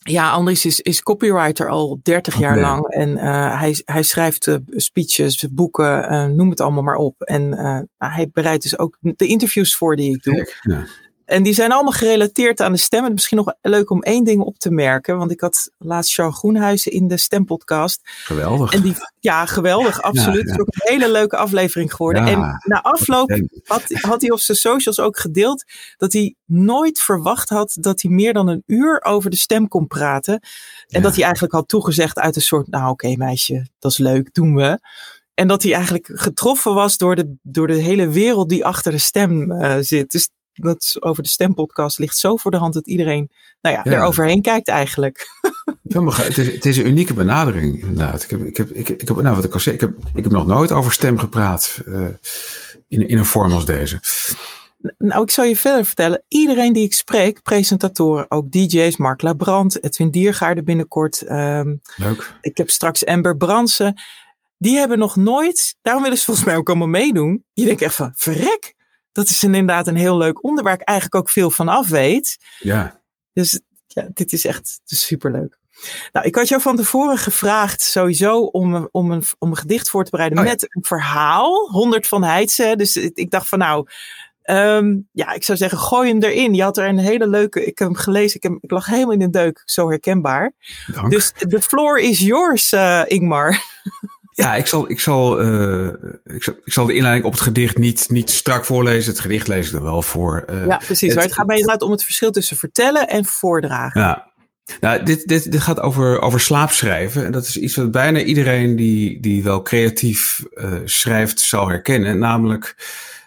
ja, Andries is, is copywriter al 30 jaar lang. En eh, hij, hij schrijft eh, speeches, boeken, eh, noem het allemaal maar op. En hij bereidt dus ook de interviews voor die ik doe. Ja. En die zijn allemaal gerelateerd aan de stem. En misschien nog leuk om één ding op te merken. Want ik had laatst Charles Groenhuizen in de stempodcast. Geweldig. En die, ja, geweldig, absoluut. ja. Het is ook een hele leuke aflevering geworden. Ja. En na afloop had, had hij op zijn socials ook gedeeld dat hij nooit verwacht had dat hij meer dan een uur over de stem kon praten. En dat hij eigenlijk had toegezegd uit een soort, nou oké meisje, dat is leuk, doen we. En dat hij eigenlijk getroffen was door de, door de hele wereld die achter de stem eh, zit. Dus dat over de stempodcast ligt zo voor de hand dat iedereen nou ja, Ja. er overheen kijkt eigenlijk. Het is, het is een unieke benadering, inderdaad. Ik heb, ik heb, ik, ik heb, nou, wat ik al zei, ik heb, ik heb nog nooit over stem gepraat eh, in, in een vorm als deze. Nou, ik zal je verder vertellen. Iedereen die ik spreek, presentatoren, ook DJ's, Mark Labrand, Edwin Diergaarde binnenkort. ehm, Leuk. ik heb straks Amber Bransen. Die hebben nog nooit, daarom willen ze volgens mij ook allemaal meedoen. Die denken echt van, verrek. Dat is inderdaad een heel leuk onderwerp waar ik eigenlijk ook veel van af weet. Ja. Dus ja, dit is echt is superleuk. Nou, ik had jou van tevoren gevraagd sowieso om, een- om, een, om een gedicht voor te bereiden Oh ja. met een verhaal. 100 van Heidse. Dus ik, dacht van nou, ehm, ja, ik zou zeggen gooi hem erin. Je had er een hele leuke, ik heb hem gelezen, ik, heb, ik lag helemaal in de deuk, zo herkenbaar. Dank. Dus the floor is yours, eh, Ingmar. Ja, ik zal, ik, zal, eh, ik, zal, ik zal de inleiding op het gedicht niet, niet strak voorlezen. Het gedicht lees ik er wel voor. eh. Ja, precies. het- maar het gaat mij inderdaad om het verschil tussen vertellen en voordragen. Ja. Nou, dit, dit, dit gaat over, over slaapschrijven. En dat is iets wat bijna iedereen die, die wel creatief eh, schrijft zal herkennen. Namelijk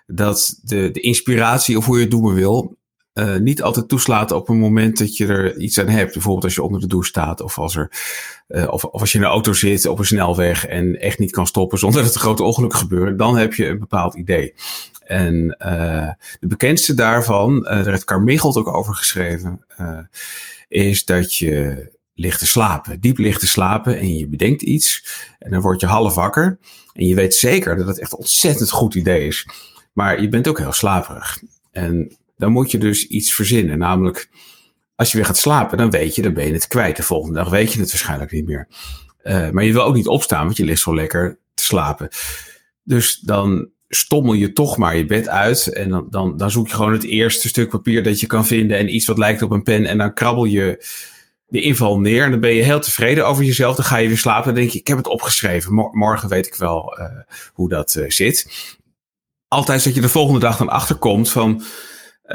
dat de, de inspiratie, of hoe je het noemen wil, eh, niet altijd toeslaat op een moment dat je er iets aan hebt. Bijvoorbeeld als je onder de douche staat of als, er, eh, of, als je in een auto zit op een snelweg en echt niet kan stoppen zonder dat er grote ongelukken gebeuren. Dan heb je een bepaald idee. En eh, de bekendste daarvan, daar heeft Carmichael ook over geschreven, is dat je ligt te slapen, diep ligt te slapen en je bedenkt iets en dan word je half wakker en je weet zeker dat het echt een ontzettend goed idee is. Maar je bent ook heel slaperig. En dan moet je dus iets verzinnen, namelijk als je weer gaat slapen, dan weet je, dan ben je het kwijt. De volgende dag weet je het waarschijnlijk niet meer. Eh, maar je wil ook niet opstaan, want je ligt zo lekker te slapen. Dus dan stommel je toch maar je bed uit. En dan, dan, dan zoek je gewoon het eerste stuk papier dat je kan vinden. En iets wat lijkt op een pen. En dan krabbel je de inval neer. En dan ben je heel tevreden over jezelf. Dan ga je weer slapen. Dan denk je, ik heb het opgeschreven. Mor- morgen weet ik wel eh, hoe dat eh, zit. Altijd dat je de volgende dag dan achterkomt van...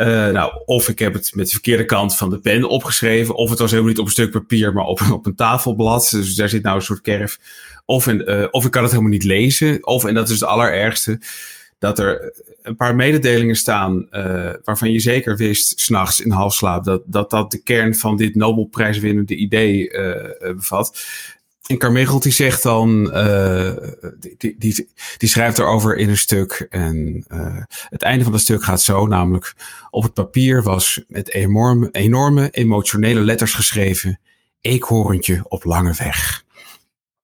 nou, of ik heb het met de verkeerde kant van de pen opgeschreven. Of het was helemaal niet op een stuk papier, maar op, op een tafelblad. Dus daar zit nou een soort kerf. Of, in, of ik kan het helemaal niet lezen. Of, en dat is het allerergste, dat er een paar mededelingen staan uh, waarvan je zeker wist, s'nachts in halfslaap, dat, dat dat de kern van dit Nobelprijswinnende idee bevat. En Carmichael die zegt dan, uh, die, die, die, schrijft erover in een stuk. En het einde van het stuk gaat zo, namelijk op het papier was met enorme, emotionele letters geschreven, eekhoorntje op lange weg.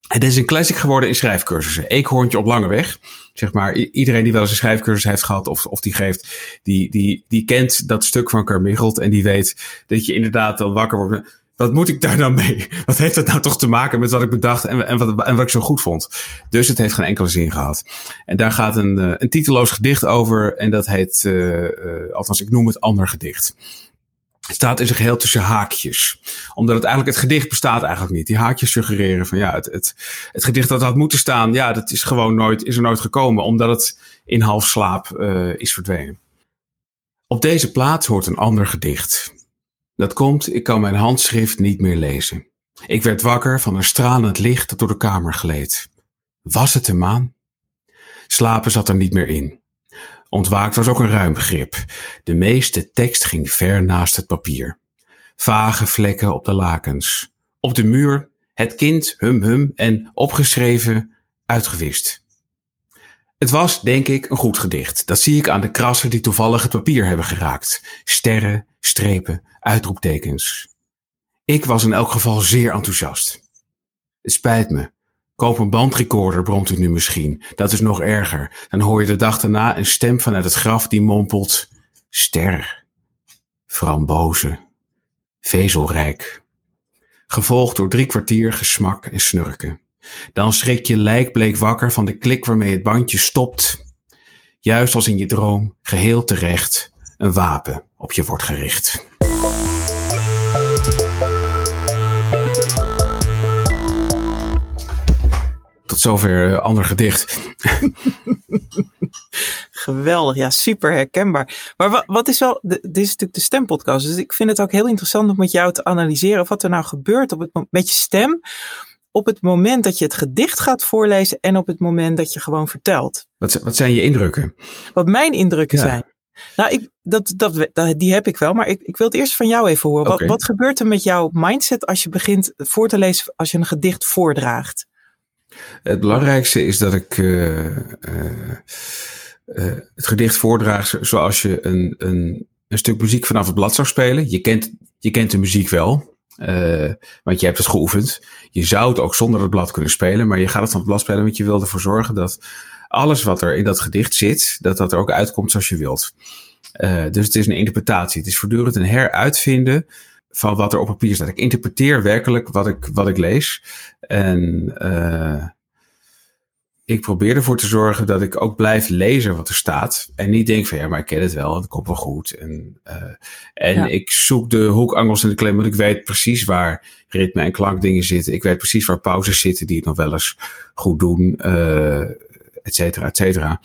Het is een classic geworden in schrijfcursussen. Eekhoorntje op lange weg. Zeg maar, iedereen die wel eens een schrijfcursus heeft gehad of, of die geeft, die, die, die kent dat stuk van Carmichelt en die weet dat je inderdaad dan wakker wordt. Wat moet ik daar nou mee? Wat heeft dat nou toch te maken met wat ik bedacht en, en, wat, en wat ik zo goed vond? Dus het heeft geen enkele zin gehad. En daar gaat een, eh, een titeloos gedicht over en dat heet, uh, uh, althans ik noem het ander gedicht. Het staat in zijn geheel tussen haakjes. Omdat het eigenlijk, het gedicht bestaat eigenlijk niet. Die haakjes suggereren van ja, het, het, het gedicht dat had moeten staan, ja, dat is gewoon nooit, is er nooit gekomen. Omdat het in half slaap uh, is verdwenen. Op deze plaats hoort een ander gedicht. Dat komt, ik kan mijn handschrift niet meer lezen. Ik werd wakker van een stralend licht dat door de kamer gleed. Was het de maan? Slapen zat er niet meer in. Ontwaakt was ook een ruim begrip. De meeste tekst ging ver naast het papier. Vage vlekken op de lakens. Op de muur het kind hum hum en opgeschreven uitgewist. Het was, denk ik, een goed gedicht. Dat zie ik aan de krassen die toevallig het papier hebben geraakt. Sterren, strepen, uitroeptekens. Ik was in elk geval zeer enthousiast. Het spijt me, Koop een bandrecorder, bromt u nu misschien. Dat is nog erger. Dan hoor je de dag daarna een stem vanuit het graf die mompelt: Ster, frambozen, vezelrijk. Gevolgd door drie kwartier gesmak en snurken. Dan schrik je lijkbleek wakker van de klik waarmee het bandje stopt. Juist als in je droom, geheel terecht, een wapen op je wordt gericht. Tot zover uh, ander gedicht. Geweldig, ja, super herkenbaar. Maar wat, wat is wel, de, dit is natuurlijk de stempodcast, dus ik vind het ook heel interessant om met jou te analyseren wat er nou gebeurt op het, met je stem op het moment dat je het gedicht gaat voorlezen en op het moment dat je gewoon vertelt. Wat, wat zijn je indrukken? Wat mijn indrukken zijn. Nou, ik, dat, dat, die heb ik wel, maar ik, ik wil het eerst van jou even horen. Wat, wat gebeurt er met jouw mindset als je begint voor te lezen, als je een gedicht voordraagt? Het belangrijkste is dat ik uh, uh, het gedicht voordraag zoals je een, een, een stuk muziek vanaf het blad zou spelen. Je kent, je kent de muziek wel. Want je hebt het geoefend. Je zou het ook zonder het blad kunnen spelen, maar je gaat het van het blad spelen, want je wil ervoor zorgen dat alles wat er in dat gedicht zit, dat dat er ook uitkomt zoals je wilt. Uh, dus het is een interpretatie. Het is voortdurend een heruitvinden van wat er op papier staat. Ik interpreteer werkelijk wat ik, wat ik lees. En uh, ik probeer ervoor te zorgen dat ik ook blijf lezen wat er staat. En niet denk van ja, maar ik ken het wel, het komt wel goed. En, uh, en ja. ik zoek de hoekangels en de klem, want ik weet precies waar ritme en klankdingen zitten. Ik weet precies waar pauzes zitten die het nog wel eens goed doen, uh, et cetera, et cetera.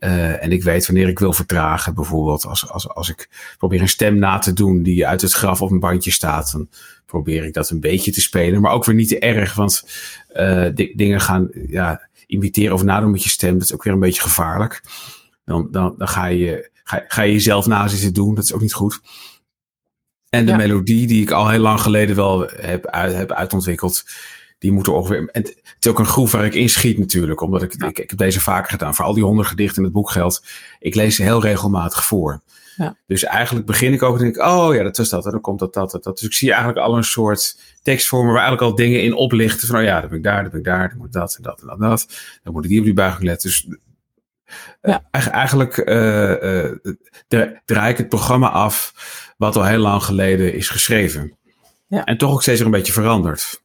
Uh, en ik weet wanneer ik wil vertragen, bijvoorbeeld als, als, als ik probeer een stem na te doen die uit het graf op een bandje staat, dan probeer ik dat een beetje te spelen, maar ook weer niet te erg, want uh, dingen gaan, ja, imiteren of nadoen met je stem, dat is ook weer een beetje gevaarlijk. Dan, dan, dan ga, je, ga, ga je jezelf na zitten doen, dat is ook niet goed. En de ja. melodie die ik al heel lang geleden wel heb, uit, heb uitontwikkeld, die moet er ongeveer. En het is ook een groef waar ik inschiet natuurlijk, omdat ik, ja. ik, ik heb deze vaker gedaan. Voor al die honderd gedichten in het boek geldt, ik lees ze heel regelmatig voor. Ja. Dus eigenlijk begin ik ook en denk ik, oh ja, dat is dat. En dan komt dat, dat, dat, dat. Dus ik zie eigenlijk al een soort tekstvormen waar eigenlijk al dingen in oplichten. Van, oh ja, dan ben ik daar, dan ben ik daar, dan moet dat en dat en dat en dat. Dan moet ik die op die buiging letten. Dus ja. uh, eigenlijk uh, uh, draai ik het programma af wat al heel lang geleden is geschreven. Ja. En toch ook steeds er een beetje veranderd.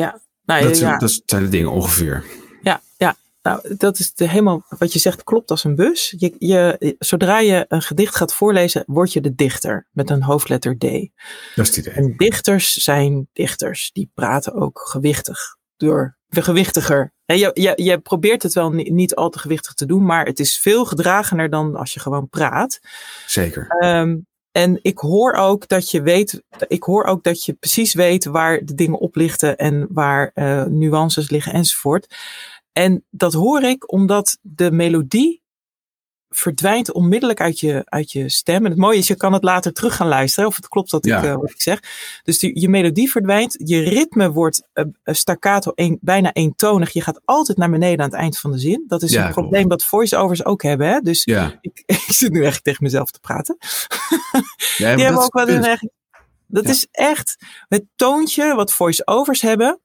Ja. Nou, dat, ja. dat zijn de dingen ongeveer. Ja, ja. Nou, dat is de, helemaal wat je zegt, klopt als een bus. Je, je, zodra je een gedicht gaat voorlezen, word je de dichter met een hoofdletter D. Dat is het idee. En dichters zijn dichters. Die praten ook gewichtig, door, gewichtiger En je, je, je probeert het wel niet, niet al te gewichtig te doen, maar het is veel gedragener dan als je gewoon praat. Zeker. Ehm, en ik hoor ook dat je weet, ik hoor ook dat je precies weet waar de dingen oplichten en waar uh, nuances liggen enzovoort. En dat hoor ik omdat de melodie verdwijnt onmiddellijk uit je, uit je stem. En het mooie is, je kan het later terug gaan luisteren. Of het klopt dat ik, uh, wat ik zeg. Dus die, je melodie verdwijnt. Je ritme wordt uh, staccato een, bijna eentonig. Je gaat altijd naar beneden aan het eind van de zin. Dat is ja, een probleem dat voice-overs ook hebben. Hè? Dus ja. ik, ik zit nu echt tegen mezelf te praten. die hebben ook wel een eigen... Dat is echt het toontje wat voice-overs hebben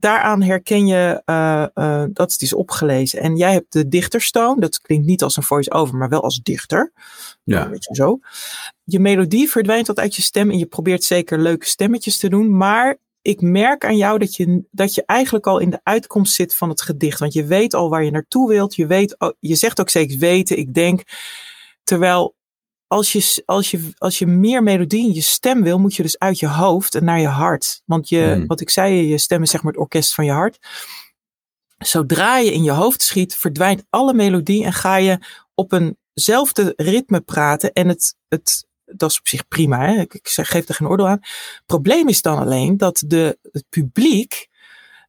daaraan herken je uh, uh, dat het is opgelezen. En jij hebt de dichterstoon. Dat klinkt niet als een voice-over, maar wel als dichter. Ja. Weet je zo. Je melodie verdwijnt wat uit je stem. En je probeert zeker leuke stemmetjes te doen. Maar ik merk aan jou dat je, dat je eigenlijk al in de uitkomst zit van het gedicht. Want je weet al waar je naartoe wilt. Je, weet, je zegt ook zeker weten, ik denk. Terwijl als je, als, je, als je meer melodie in je stem wil, moet je dus uit je hoofd en naar je hart. Want je, Hmm. wat ik zei, je stem is zeg maar het orkest van je hart. Zodra je in je hoofd schiet, verdwijnt alle melodie en ga je op eenzelfde ritme praten. En het, het, dat is op zich prima, hè? Ik, ik zeg, geef er geen oordeel aan. Probleem is dan alleen dat de, het publiek,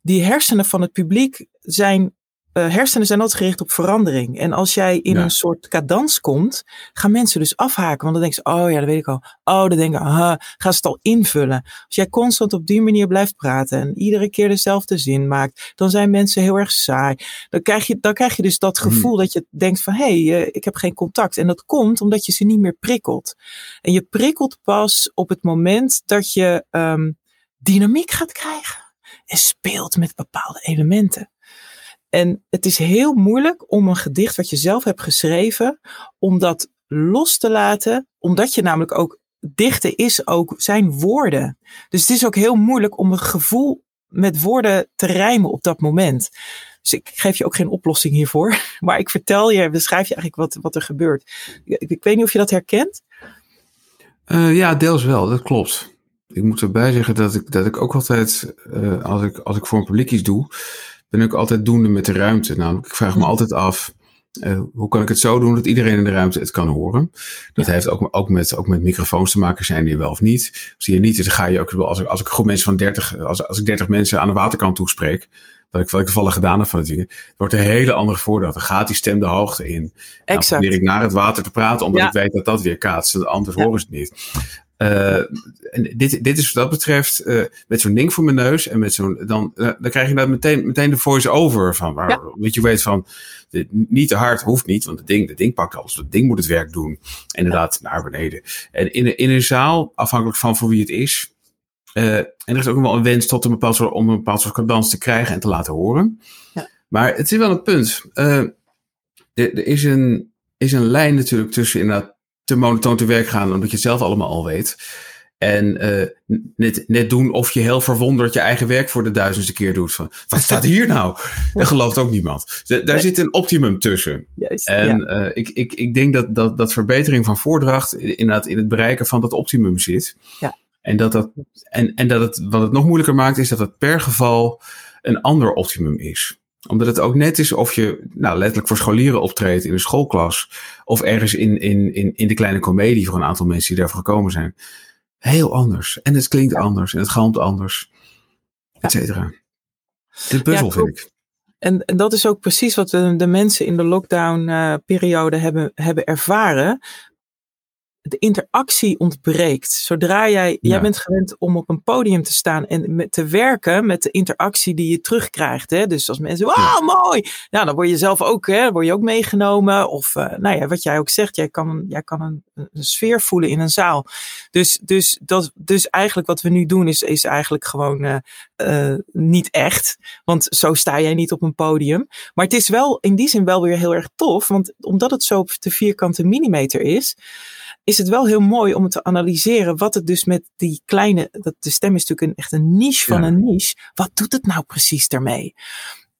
die hersenen van het publiek zijn uh, hersenen zijn altijd gericht op verandering. En als jij in Ja. een soort cadans komt, gaan mensen dus afhaken. Want dan denken ze, oh ja, dat weet ik al. Oh, dan denken aha, gaan ze het al invullen. Als jij constant op die manier blijft praten en iedere keer dezelfde zin maakt, dan zijn mensen heel erg saai. Dan krijg je, dan krijg je dus dat gevoel dat je denkt van, hé, hey, uh, ik heb geen contact. En dat komt omdat je ze niet meer prikkelt. En je prikkelt pas op het moment dat je um, dynamiek gaat krijgen en speelt met bepaalde elementen. En het is heel moeilijk om een gedicht wat je zelf hebt geschreven, om dat los te laten, omdat je namelijk ook, dichten is ook zijn woorden. Dus het is ook heel moeilijk om een gevoel met woorden te rijmen op dat moment. Dus ik geef je ook geen oplossing hiervoor, maar ik vertel je, beschrijf je eigenlijk wat, wat er gebeurt. Ik, ik weet niet of je dat herkent. Uh, ja, deels wel, dat klopt. Ik moet erbij zeggen dat ik, dat ik ook altijd, uh, als, ik, als ik voor een publiek iets doe, ben ik altijd doende met de ruimte. Namelijk, ik vraag me altijd af, uh, hoe kan ik het zo doen dat iedereen in de ruimte het kan horen? Dat ja. heeft ook, ook, met, ook met microfoons te maken, zijn die wel of niet. Zie je niet, dan ga je ook wel, als ik, als ik groep mensen van 30, als, als ik 30 mensen aan de waterkant toespreek, wat ik, wat ik toevallig gedaan heb van het dingen, wordt een hele andere voordeel. Dan gaat die stem de hoogte in. Exact. Dan probeer ik naar het water te praten, omdat ja. ik weet dat dat weer kaatst. Anders ja. horen ze het niet. Uh, en dit, dit is wat dat betreft uh, met zo'n ding voor mijn neus en met zo'n dan, uh, dan krijg je dat meteen, meteen de voice-over van waar, ja. weet je weet van niet te hard hoeft niet, want het ding, het ding pakt alles, het ding moet het werk doen. Inderdaad, naar beneden. En in, in een zaal, afhankelijk van voor wie het is, uh, en er is ook wel een wens tot een bepaald soort, om een bepaald soort cadans te krijgen en te laten horen. Ja. Maar het is wel een punt. er, er is een, is een lijn natuurlijk tussen inderdaad te monotoon te werk gaan, omdat je het zelf allemaal al weet. En uh, net, net doen of je heel verwonderd je eigen werk voor de duizendste keer doet. Van, wat staat hier nou? Dat gelooft ook niemand. Daar nee. zit een optimum tussen. Juist, en ja. uh, ik, ik, ik denk dat, dat, dat verbetering van voordracht inderdaad in het bereiken van dat optimum zit. Ja. En, dat dat, en, en dat het, wat het nog moeilijker maakt, is dat het per geval een ander optimum is omdat het ook net is of je nou, letterlijk voor scholieren optreedt in een schoolklas. Of ergens in, in, in, in de kleine komedie voor een aantal mensen die daarvoor gekomen zijn. Heel anders. En het klinkt anders en het galmt anders. Et cetera. Het puzzel ja, vind ik. En, en dat is ook precies wat de, de mensen in de lockdown-periode uh, hebben, hebben ervaren de interactie ontbreekt. Zodra jij, ja. jij bent gewend om op een podium te staan en met, te werken met de interactie die je terugkrijgt. Hè? Dus als mensen, wauw, ja. mooi. Nou, dan word je zelf ook, hè, word je ook meegenomen. Of, uh, nou ja, wat jij ook zegt, jij kan, jij kan een, een sfeer voelen in een zaal. Dus, dus, dat, dus eigenlijk wat we nu doen is, is eigenlijk gewoon uh, uh, niet echt. Want zo sta jij niet op een podium. Maar het is wel in die zin wel weer heel erg tof. Want omdat het zo op de vierkante millimeter is, is het wel heel mooi om te analyseren wat het dus met die kleine, dat de stem is natuurlijk een, echt een niche van ja. een niche. Wat doet het nou precies daarmee?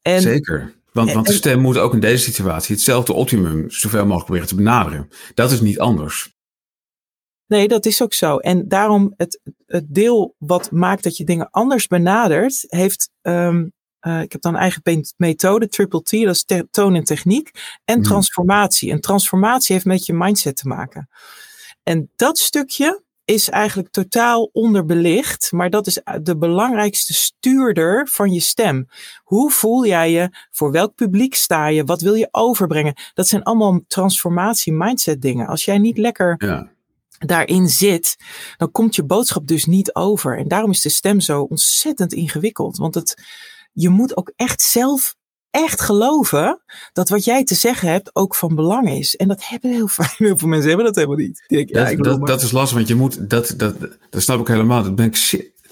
En, Zeker. Want, want de stem moet ook in deze situatie hetzelfde optimum zoveel mogelijk proberen te benaderen. Dat is niet anders. Nee, dat is ook zo. En daarom het, het deel wat maakt dat je dingen anders benadert, heeft, um, Uh, ik heb dan een eigen methode, triple T, dat is toon en techniek. En mm. transformatie. En transformatie heeft met je mindset te maken. En dat stukje is eigenlijk totaal onderbelicht, maar dat is de belangrijkste stuurder van je stem. Hoe voel jij je? Voor welk publiek sta je? Wat wil je overbrengen? Dat zijn allemaal transformatie mindset dingen. Als jij niet lekker ja. daarin zit, dan komt je boodschap dus niet over. En daarom is de stem zo ontzettend ingewikkeld, want het je moet ook echt zelf echt geloven dat wat jij te zeggen hebt ook van belang is. En dat hebben heel, veel, heel veel mensen hebben dat helemaal niet. Denk, dat, ja, dat, dat, is lastig, want je moet, dat, dat, dat snap ik helemaal. Dat ben ik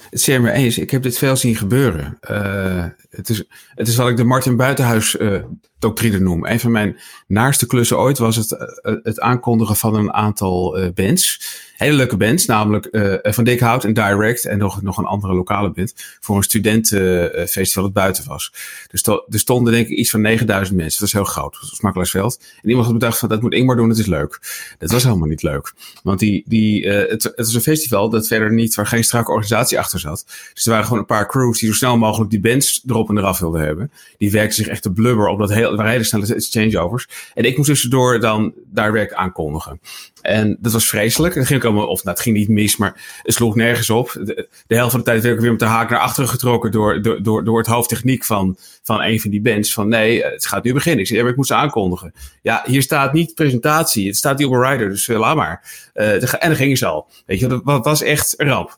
het zeer mee eens. Ik heb dit veel zien gebeuren. Uh, het, is, het is wat ik de Martin Buitenhuis uh, doctrine noem. Een van mijn naarste klussen ooit was het, uh, het aankondigen van een aantal bands hele leuke bands, namelijk uh, Van Dikhout en Direct en nog, nog een andere lokale band voor een studentenfestival dat buiten was. Dus er stonden denk ik iets van 9000 mensen. Dat is heel groot, dat was Makelaarsveld. En iemand had bedacht van dat moet Ingmar doen, dat is leuk. Dat was helemaal niet leuk. Want die, die, het, het was een festival dat verder niet, waar geen strakke organisatie achter zat. Dus er waren gewoon een paar crews die zo snel mogelijk die bands erop en eraf wilden hebben. Die werkten zich echt te blubber op dat heel, waren hele snelle changeovers. En ik moest tussendoor dan Direct aankondigen. En dat was vreselijk. Dan ging ik allemaal, of nou, het ging niet mis, maar het sloeg nergens op. De, helft van de tijd werd ik weer met de haak naar achteren getrokken door, door, door, door het hoofdtechniek van, van een van die bands. Van nee, het gaat nu beginnen. Ik zei, ja, ik moet ze aankondigen. Ja, hier staat niet presentatie. Het staat hier op een rider, dus uh, laat maar. Uh, en dan gingen ze al. Weet je, dat was echt ramp.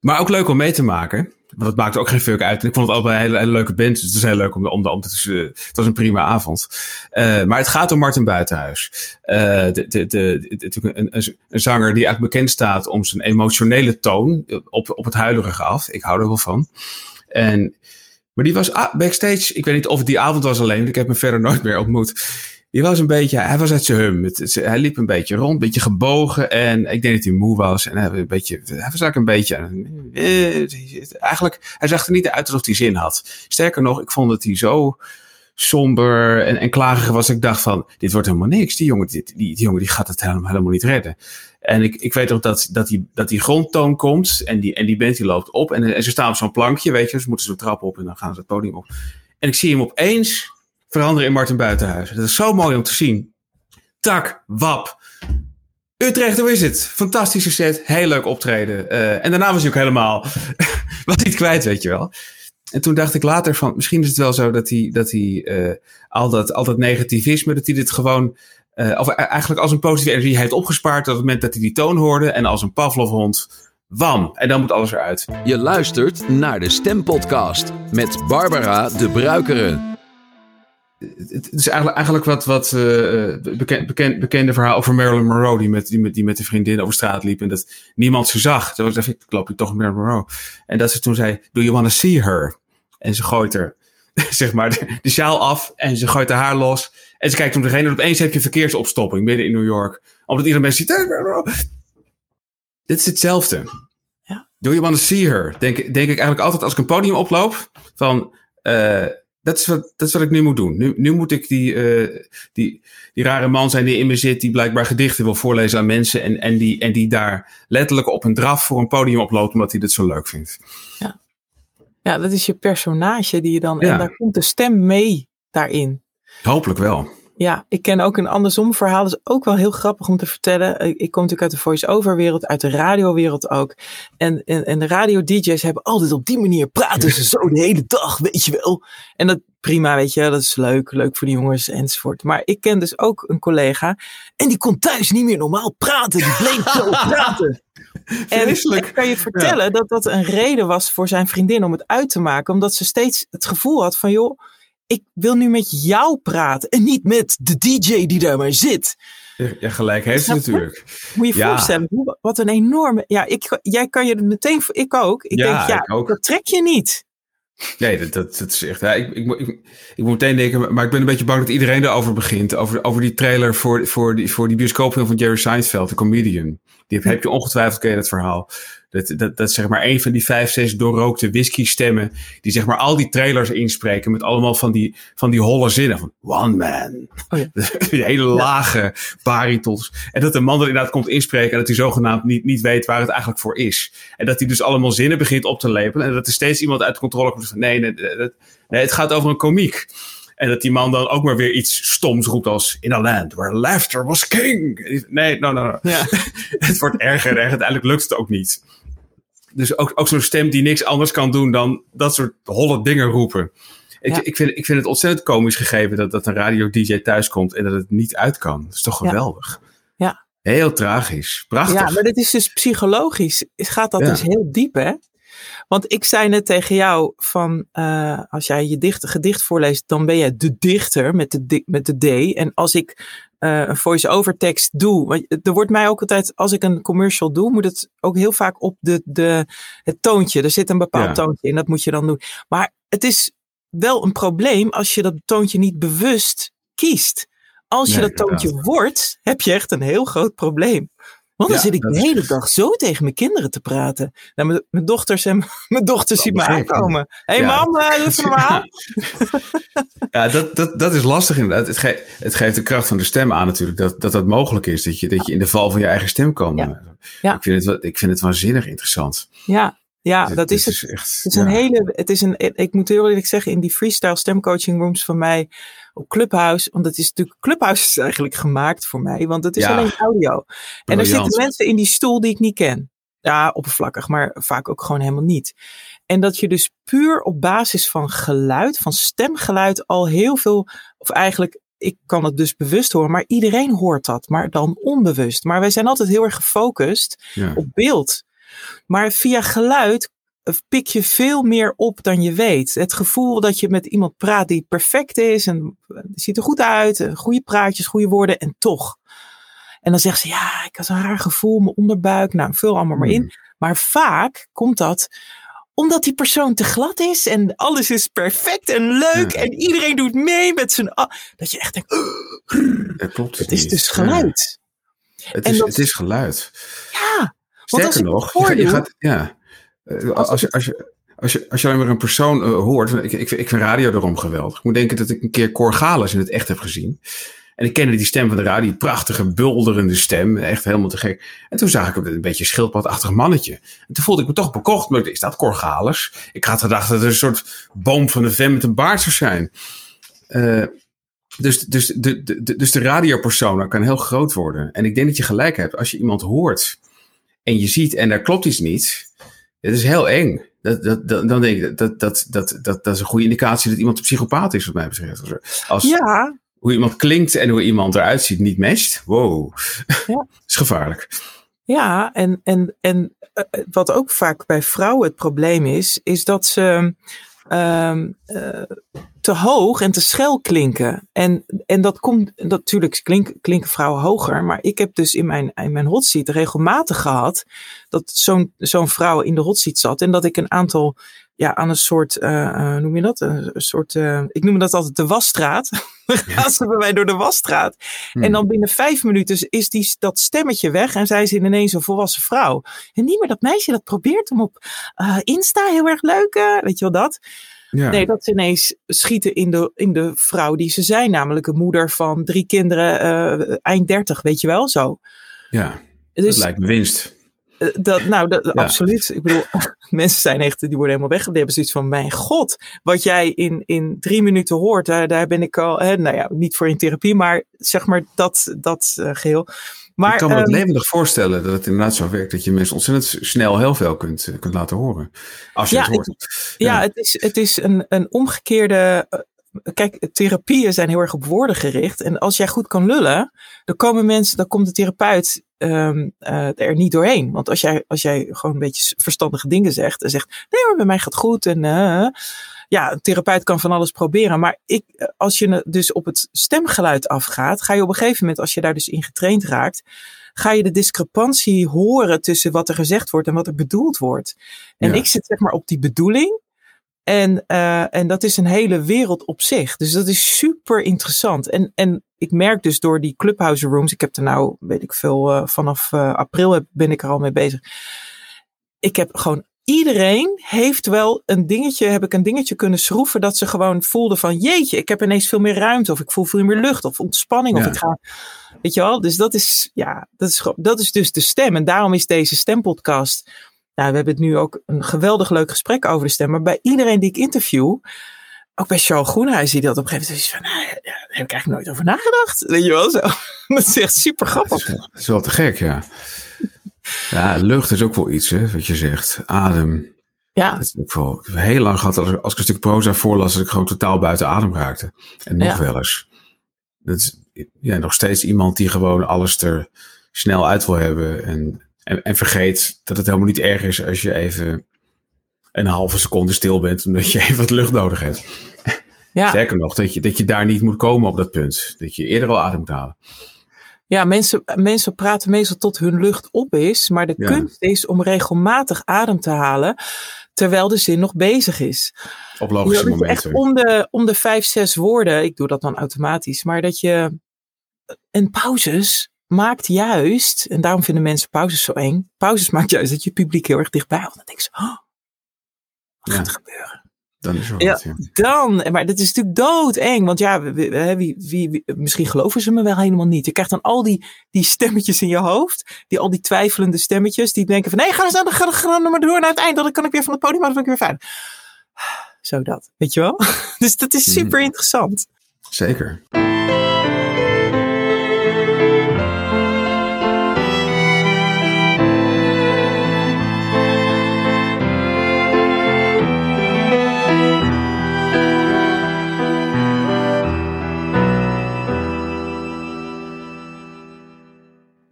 Maar ook leuk om mee te maken. Want het maakte ook geen fuck uit. En ik vond het altijd een hele, leuke band. Dus het is heel leuk om, om, om het, uh, het was een prima avond. Uh, maar het gaat om Martin Buitenhuis. Uh, de, de, de, een, een, een, zanger die eigenlijk bekend staat om zijn emotionele toon op, op het huilige af. Ik hou er wel van. En, maar die was backstage. Ik weet niet of het die avond was alleen. Ik heb hem verder nooit meer ontmoet die was een beetje, hij was uit zijn hum. Hij liep een beetje rond, een beetje gebogen. En ik denk dat hij moe was. En hij, een beetje, hij was eigenlijk een beetje, eh, eigenlijk, hij zag er niet uit alsof hij zin had. Sterker nog, ik vond dat hij zo somber en, en klagerig was. Ik dacht van, dit wordt helemaal niks. Die jongen, die, die, jongen die gaat het helemaal, helemaal niet redden. En ik, ik weet ook dat, dat, die, dat die grondtoon komt. En die, en die band die loopt op. En, en ze staan op zo'n plankje, weet je. Ze moeten zo'n trap op en dan gaan ze het podium op. En ik zie hem opeens veranderen in Martin Buitenhuis. Dat is zo mooi om te zien. Tak, wap. Utrecht, hoe is het? Fantastische set, heel leuk optreden. Uh, en daarna was hij ook helemaal, was niet kwijt, weet je wel. En toen dacht ik later van, misschien is het wel zo dat hij, dat hij uh, al, dat, al dat negativisme, dat hij dit gewoon, uh, of eigenlijk als een positieve energie heeft opgespaard op het moment dat hij die toon hoorde. En als een Pavlovhond, wam, en dan moet alles eruit. Je luistert naar de Stempodcast met Barbara de Bruikere het is eigenlijk, eigenlijk wat, wat uh, bekend, bekend, bekende verhaal over Marilyn Monroe, die met, die, met, die met de vriendin over straat liep en dat niemand ze zag. Toen dacht ik, loop je toch Marilyn Monroe. En dat ze toen zei, do you want to see her? En ze gooit er, zeg maar, de, de sjaal af en ze gooit haar haar los. En ze kijkt om degene en opeens heb je verkeersopstopping midden in New York. Omdat iedereen mensen ziet, hey, Dit is hetzelfde. Ja. Do you want to see her? Denk, denk ik eigenlijk altijd als ik een podium oploop, van... Uh, dat is, wat, dat is wat ik nu moet doen. Nu, nu moet ik die, uh, die, die rare man zijn die in me zit, die blijkbaar gedichten wil voorlezen aan mensen. En, en, die, en die daar letterlijk op een draf voor een podium oploopt, omdat hij dit zo leuk vindt. Ja, ja dat is je personage die je dan. Ja. En daar komt de stem mee daarin. Hopelijk wel. Ja, ik ken ook een andersom verhaal. Dat is ook wel heel grappig om te vertellen. Ik kom natuurlijk uit de voice-over wereld, uit de radiowereld ook. En, en, en de radio-dj's hebben altijd op die manier praten ze zo de hele dag, weet je wel. En dat prima, weet je, dat is leuk, leuk voor die jongens enzovoort. Maar ik ken dus ook een collega en die kon thuis niet meer normaal praten. Die bleef zo praten. En ik kan je vertellen dat dat een reden was voor zijn vriendin om het uit te maken. Omdat ze steeds het gevoel had van, joh, ik wil nu met jou praten en niet met de DJ die daar maar zit. Ja, gelijk heeft ze natuurlijk. Moet je je voorstellen, wat een enorme. Ja, ik, jij kan je meteen. Ik ook. Ik ja, denk, ja, ik ook. dat trek je niet. Nee, dat, dat, dat is echt. Ja, ik, ik, ik, ik, moet meteen denken, maar ik ben een beetje bang dat iedereen erover begint. Over, over die trailer voor, voor, die, voor die bioscoopfilm van Jerry Seinfeld, de comedian. Die heb, heb je ongetwijfeld, ken je dat verhaal. Dat, dat, dat zeg maar een van die vijf, zes doorrookte whisky stemmen. Die zeg maar al die trailers inspreken met allemaal van die, van die holle zinnen. Van one man. Oh ja. die hele lage baritons. En dat de man er inderdaad komt inspreken. En dat hij zogenaamd niet, niet weet waar het eigenlijk voor is. En dat hij dus allemaal zinnen begint op te lepelen. En dat er steeds iemand uit controle komt. Van, nee, nee, nee, nee, het gaat over een komiek. En dat die man dan ook maar weer iets stoms roept als in a land where laughter was king. Nee, no, no, no. Ja. het wordt erger en erger. Uiteindelijk lukt het ook niet. Dus ook, ook zo'n stem die niks anders kan doen dan dat soort holle dingen roepen. Ik, ik, vind, ik vind het ontzettend komisch gegeven dat, dat een radio-dj thuiskomt en dat het niet uit kan. Dat is toch geweldig? Ja. Heel tragisch. Prachtig. Ja, maar dit is dus psychologisch. Gaat dat dus heel diep, hè? Want ik zei net tegen jou van uh, als jij je dicht, gedicht voorleest, dan ben je de dichter met de, met de D. En als ik uh, een voice-over tekst doe, want er wordt mij ook altijd, als ik een commercial doe, moet het ook heel vaak op de, de, het toontje. Er zit een bepaald toontje in, dat moet je dan doen. Maar het is wel een probleem als je dat toontje niet bewust kiest. Als je dat toontje wordt, heb je echt een heel groot probleem. Want dan zit ik de hele dag zo tegen mijn kinderen te praten. Nou, mijn, mijn dochters en mijn dochters zien me aankomen. Hé hey, ja. mam, uh, doe het normaal. Ja, dat, dat, dat is lastig inderdaad. Het, ge het geeft de kracht van de stem aan natuurlijk. Dat dat, dat mogelijk is. Dat je, dat je in de val van je eigen stem kan. Ja. Ik, vind het, ik vind het waanzinnig interessant. Ja, ja, dat is het. Is echt, het is een hele, het is een, ik moet heel eerlijk zeggen, in die freestyle stemcoaching rooms van mij op Clubhouse, want het is natuurlijk, Clubhouse is eigenlijk gemaakt voor mij, want het is alleen audio. En er zitten mensen in die stoel die ik niet ken. Ja, oppervlakkig, maar vaak ook gewoon helemaal niet. En dat je dus puur op basis van geluid, van stemgeluid, al heel veel, of eigenlijk ik kan het dus bewust horen, maar iedereen hoort dat, maar dan onbewust. Maar wij zijn altijd heel erg gefocust op beeld. Maar via geluid pik je veel meer op dan je weet. Het gevoel dat je met iemand praat die perfect is en ziet er goed uit, goede praatjes, goede woorden en toch. En dan zegt ze, ja, ik had een raar gevoel, mijn onderbuik, nou, vul allemaal maar in. Hmm. Maar vaak komt dat omdat die persoon te glad is en alles is perfect en leuk en iedereen doet mee met zijn. Dat je echt denkt, dat klopt. Het is dus geluid. Het, is, het is geluid. Ja. Sterker nog, je, je gaat, ja, eh, als je, als je, als je, als je alleen maar een persoon uh, hoort, ik, ik, ik vind radio daarom geweldig. Ik moet denken dat ik een keer Cor Galis in het echt heb gezien. En ik kende die stem van de radio, die prachtige, bulderende stem. Echt helemaal te gek. En toen zag ik een beetje schildpadachtig mannetje. En toen voelde ik me toch bekocht. Maar is dat Cor Galis? Ik had gedacht dat het een soort boom van de vent met een baard zou zijn. Uh, dus, dus, de, de, dus de radiopersona kan heel groot worden. En ik denk dat je gelijk hebt. Als je iemand hoort en je ziet en daar klopt iets niet het is heel eng. Dat, dat, dat, dan denk ik dat, dat, dat, dat, dat is een goede indicatie dat iemand een psychopaat is, wat mij betreft. Als, ja. Hoe iemand klinkt en hoe iemand eruit ziet niet matcht. Wow. Ja. is gevaarlijk. Ja, en, en, en eh, wat ook vaak bij vrouwen het probleem is, is dat ze um, uh, te hoog en te schel klinken. En, en dat komt, dat, natuurlijk klinken, klinken vrouwen hoger, maar ik heb dus in mijn, in mijn hotseat regelmatig gehad dat zo'n zo'n vrouw in de hotseat zat en dat ik een aantal ja, aan een soort, uh, noem je dat? Een, soort, ik noem dat altijd de wasstraat. Dan gaan ze bij mij door de wasstraat. En hmm. dan binnen vijf minuten is die, dat stemmetje weg en zij is ineens een volwassen vrouw. En niet meer dat meisje dat probeert om op uh, Insta heel erg leuk, weet je wel dat? Ja. Nee, dat ze ineens schieten in de, in de vrouw die ze zijn. Namelijk een moeder van drie kinderen, eind dertig, weet je wel, zo. Ja, dus, dat lijkt me winst. Eh, dat, nou, dat, absoluut. Ik bedoel, mensen zijn echt, die worden helemaal weg. Die hebben zoiets van, mijn god, wat jij in, in drie minuten hoort, daar, daar ben ik al, hè, nou ja, niet voor in therapie, maar zeg maar dat, dat uh, geheel. Maar, ik kan me um, het levendig voorstellen dat het inderdaad zo werkt dat je mensen ontzettend snel heel veel kunt, eh, kunt laten horen. Als je ja, het hoort. ja, ja, het is, het is een, een omgekeerde kijk, therapieën zijn heel erg op woorden gericht. En als jij goed kan lullen, dan komen mensen, dan komt de therapeut um, uh, er niet doorheen. Want als jij, als jij gewoon een beetje verstandige dingen zegt en zegt, nee maar bij mij gaat goed en uh, ja, een therapeut kan van alles proberen. Maar ik, als je dus op het stemgeluid afgaat, ga je op een gegeven moment, als je daar dus in getraind raakt, ga je de discrepantie horen tussen wat er gezegd wordt en wat er bedoeld wordt. En ik zit zeg maar op die bedoeling. En, uh, en dat is een hele wereld op zich. Dus dat is super interessant. En, en ik merk dus door die clubhouse rooms, ik heb er nou, weet ik veel, uh, vanaf uh, april ben ik er al mee bezig. ik heb gewoon iedereen heeft wel een dingetje, heb ik een dingetje kunnen schroeven dat ze gewoon voelden van jeetje, ik heb ineens veel meer ruimte of ik voel veel meer lucht of ontspanning Ja. of ik ga, weet je wel. Dus dat is, ja, dat is, dat is dus de stem en daarom is deze stempodcast, nou we hebben het nu ook een geweldig leuk gesprek over de stem, maar bij iedereen die ik interview, ook bij Charles Groenhuis, die dat op een gegeven moment is van, nou, daar heb ik eigenlijk nooit over nagedacht, weet je wel zo. Dat is echt super grappig. dat is wel te gek, ja. Ja, lucht is ook wel iets, hè, wat je zegt. Adem. Ja, is ook wel, ik heb heel lang gehad dat als ik een stuk proza voorlas, dat ik gewoon totaal buiten adem raakte. En nog Ja. wel eens. Dat is ja, nog steeds iemand die gewoon alles er snel uit wil hebben. En, en, en vergeet dat het helemaal niet erg is als je even een halve seconde stil bent, omdat je even wat lucht nodig hebt. ja. Sterker nog, dat je, dat je daar niet moet komen op dat punt. Dat je eerder al adem moet halen. Ja, mensen, mensen praten meestal tot hun lucht op is. Maar de Ja. kunst is om regelmatig adem te halen. Terwijl de zin nog bezig is. Op logische je echt momenten. om de, om de vijf, zes woorden. Ik doe dat dan automatisch. Maar dat je. En pauzes maakt juist. En daarom vinden mensen pauzes zo eng. Pauzes maakt juist dat je publiek heel erg dichtbij houdt. Dan denk je, oh, wat Ja. gaat er gebeuren? Dan is er Ja. wat, ja. Dan, maar dat is natuurlijk doodeng. Want ja, wie, wie, wie, misschien geloven ze me wel helemaal niet. Je krijgt dan al die, die stemmetjes in je hoofd. Die, al die twijfelende stemmetjes. Die denken van nee, ga de ga, ga nou maar door naar het eind. Dan kan ik weer van het podium, maar dan ben ik weer fijn. Zo dat, weet je wel? Dus dat is super interessant. Zeker.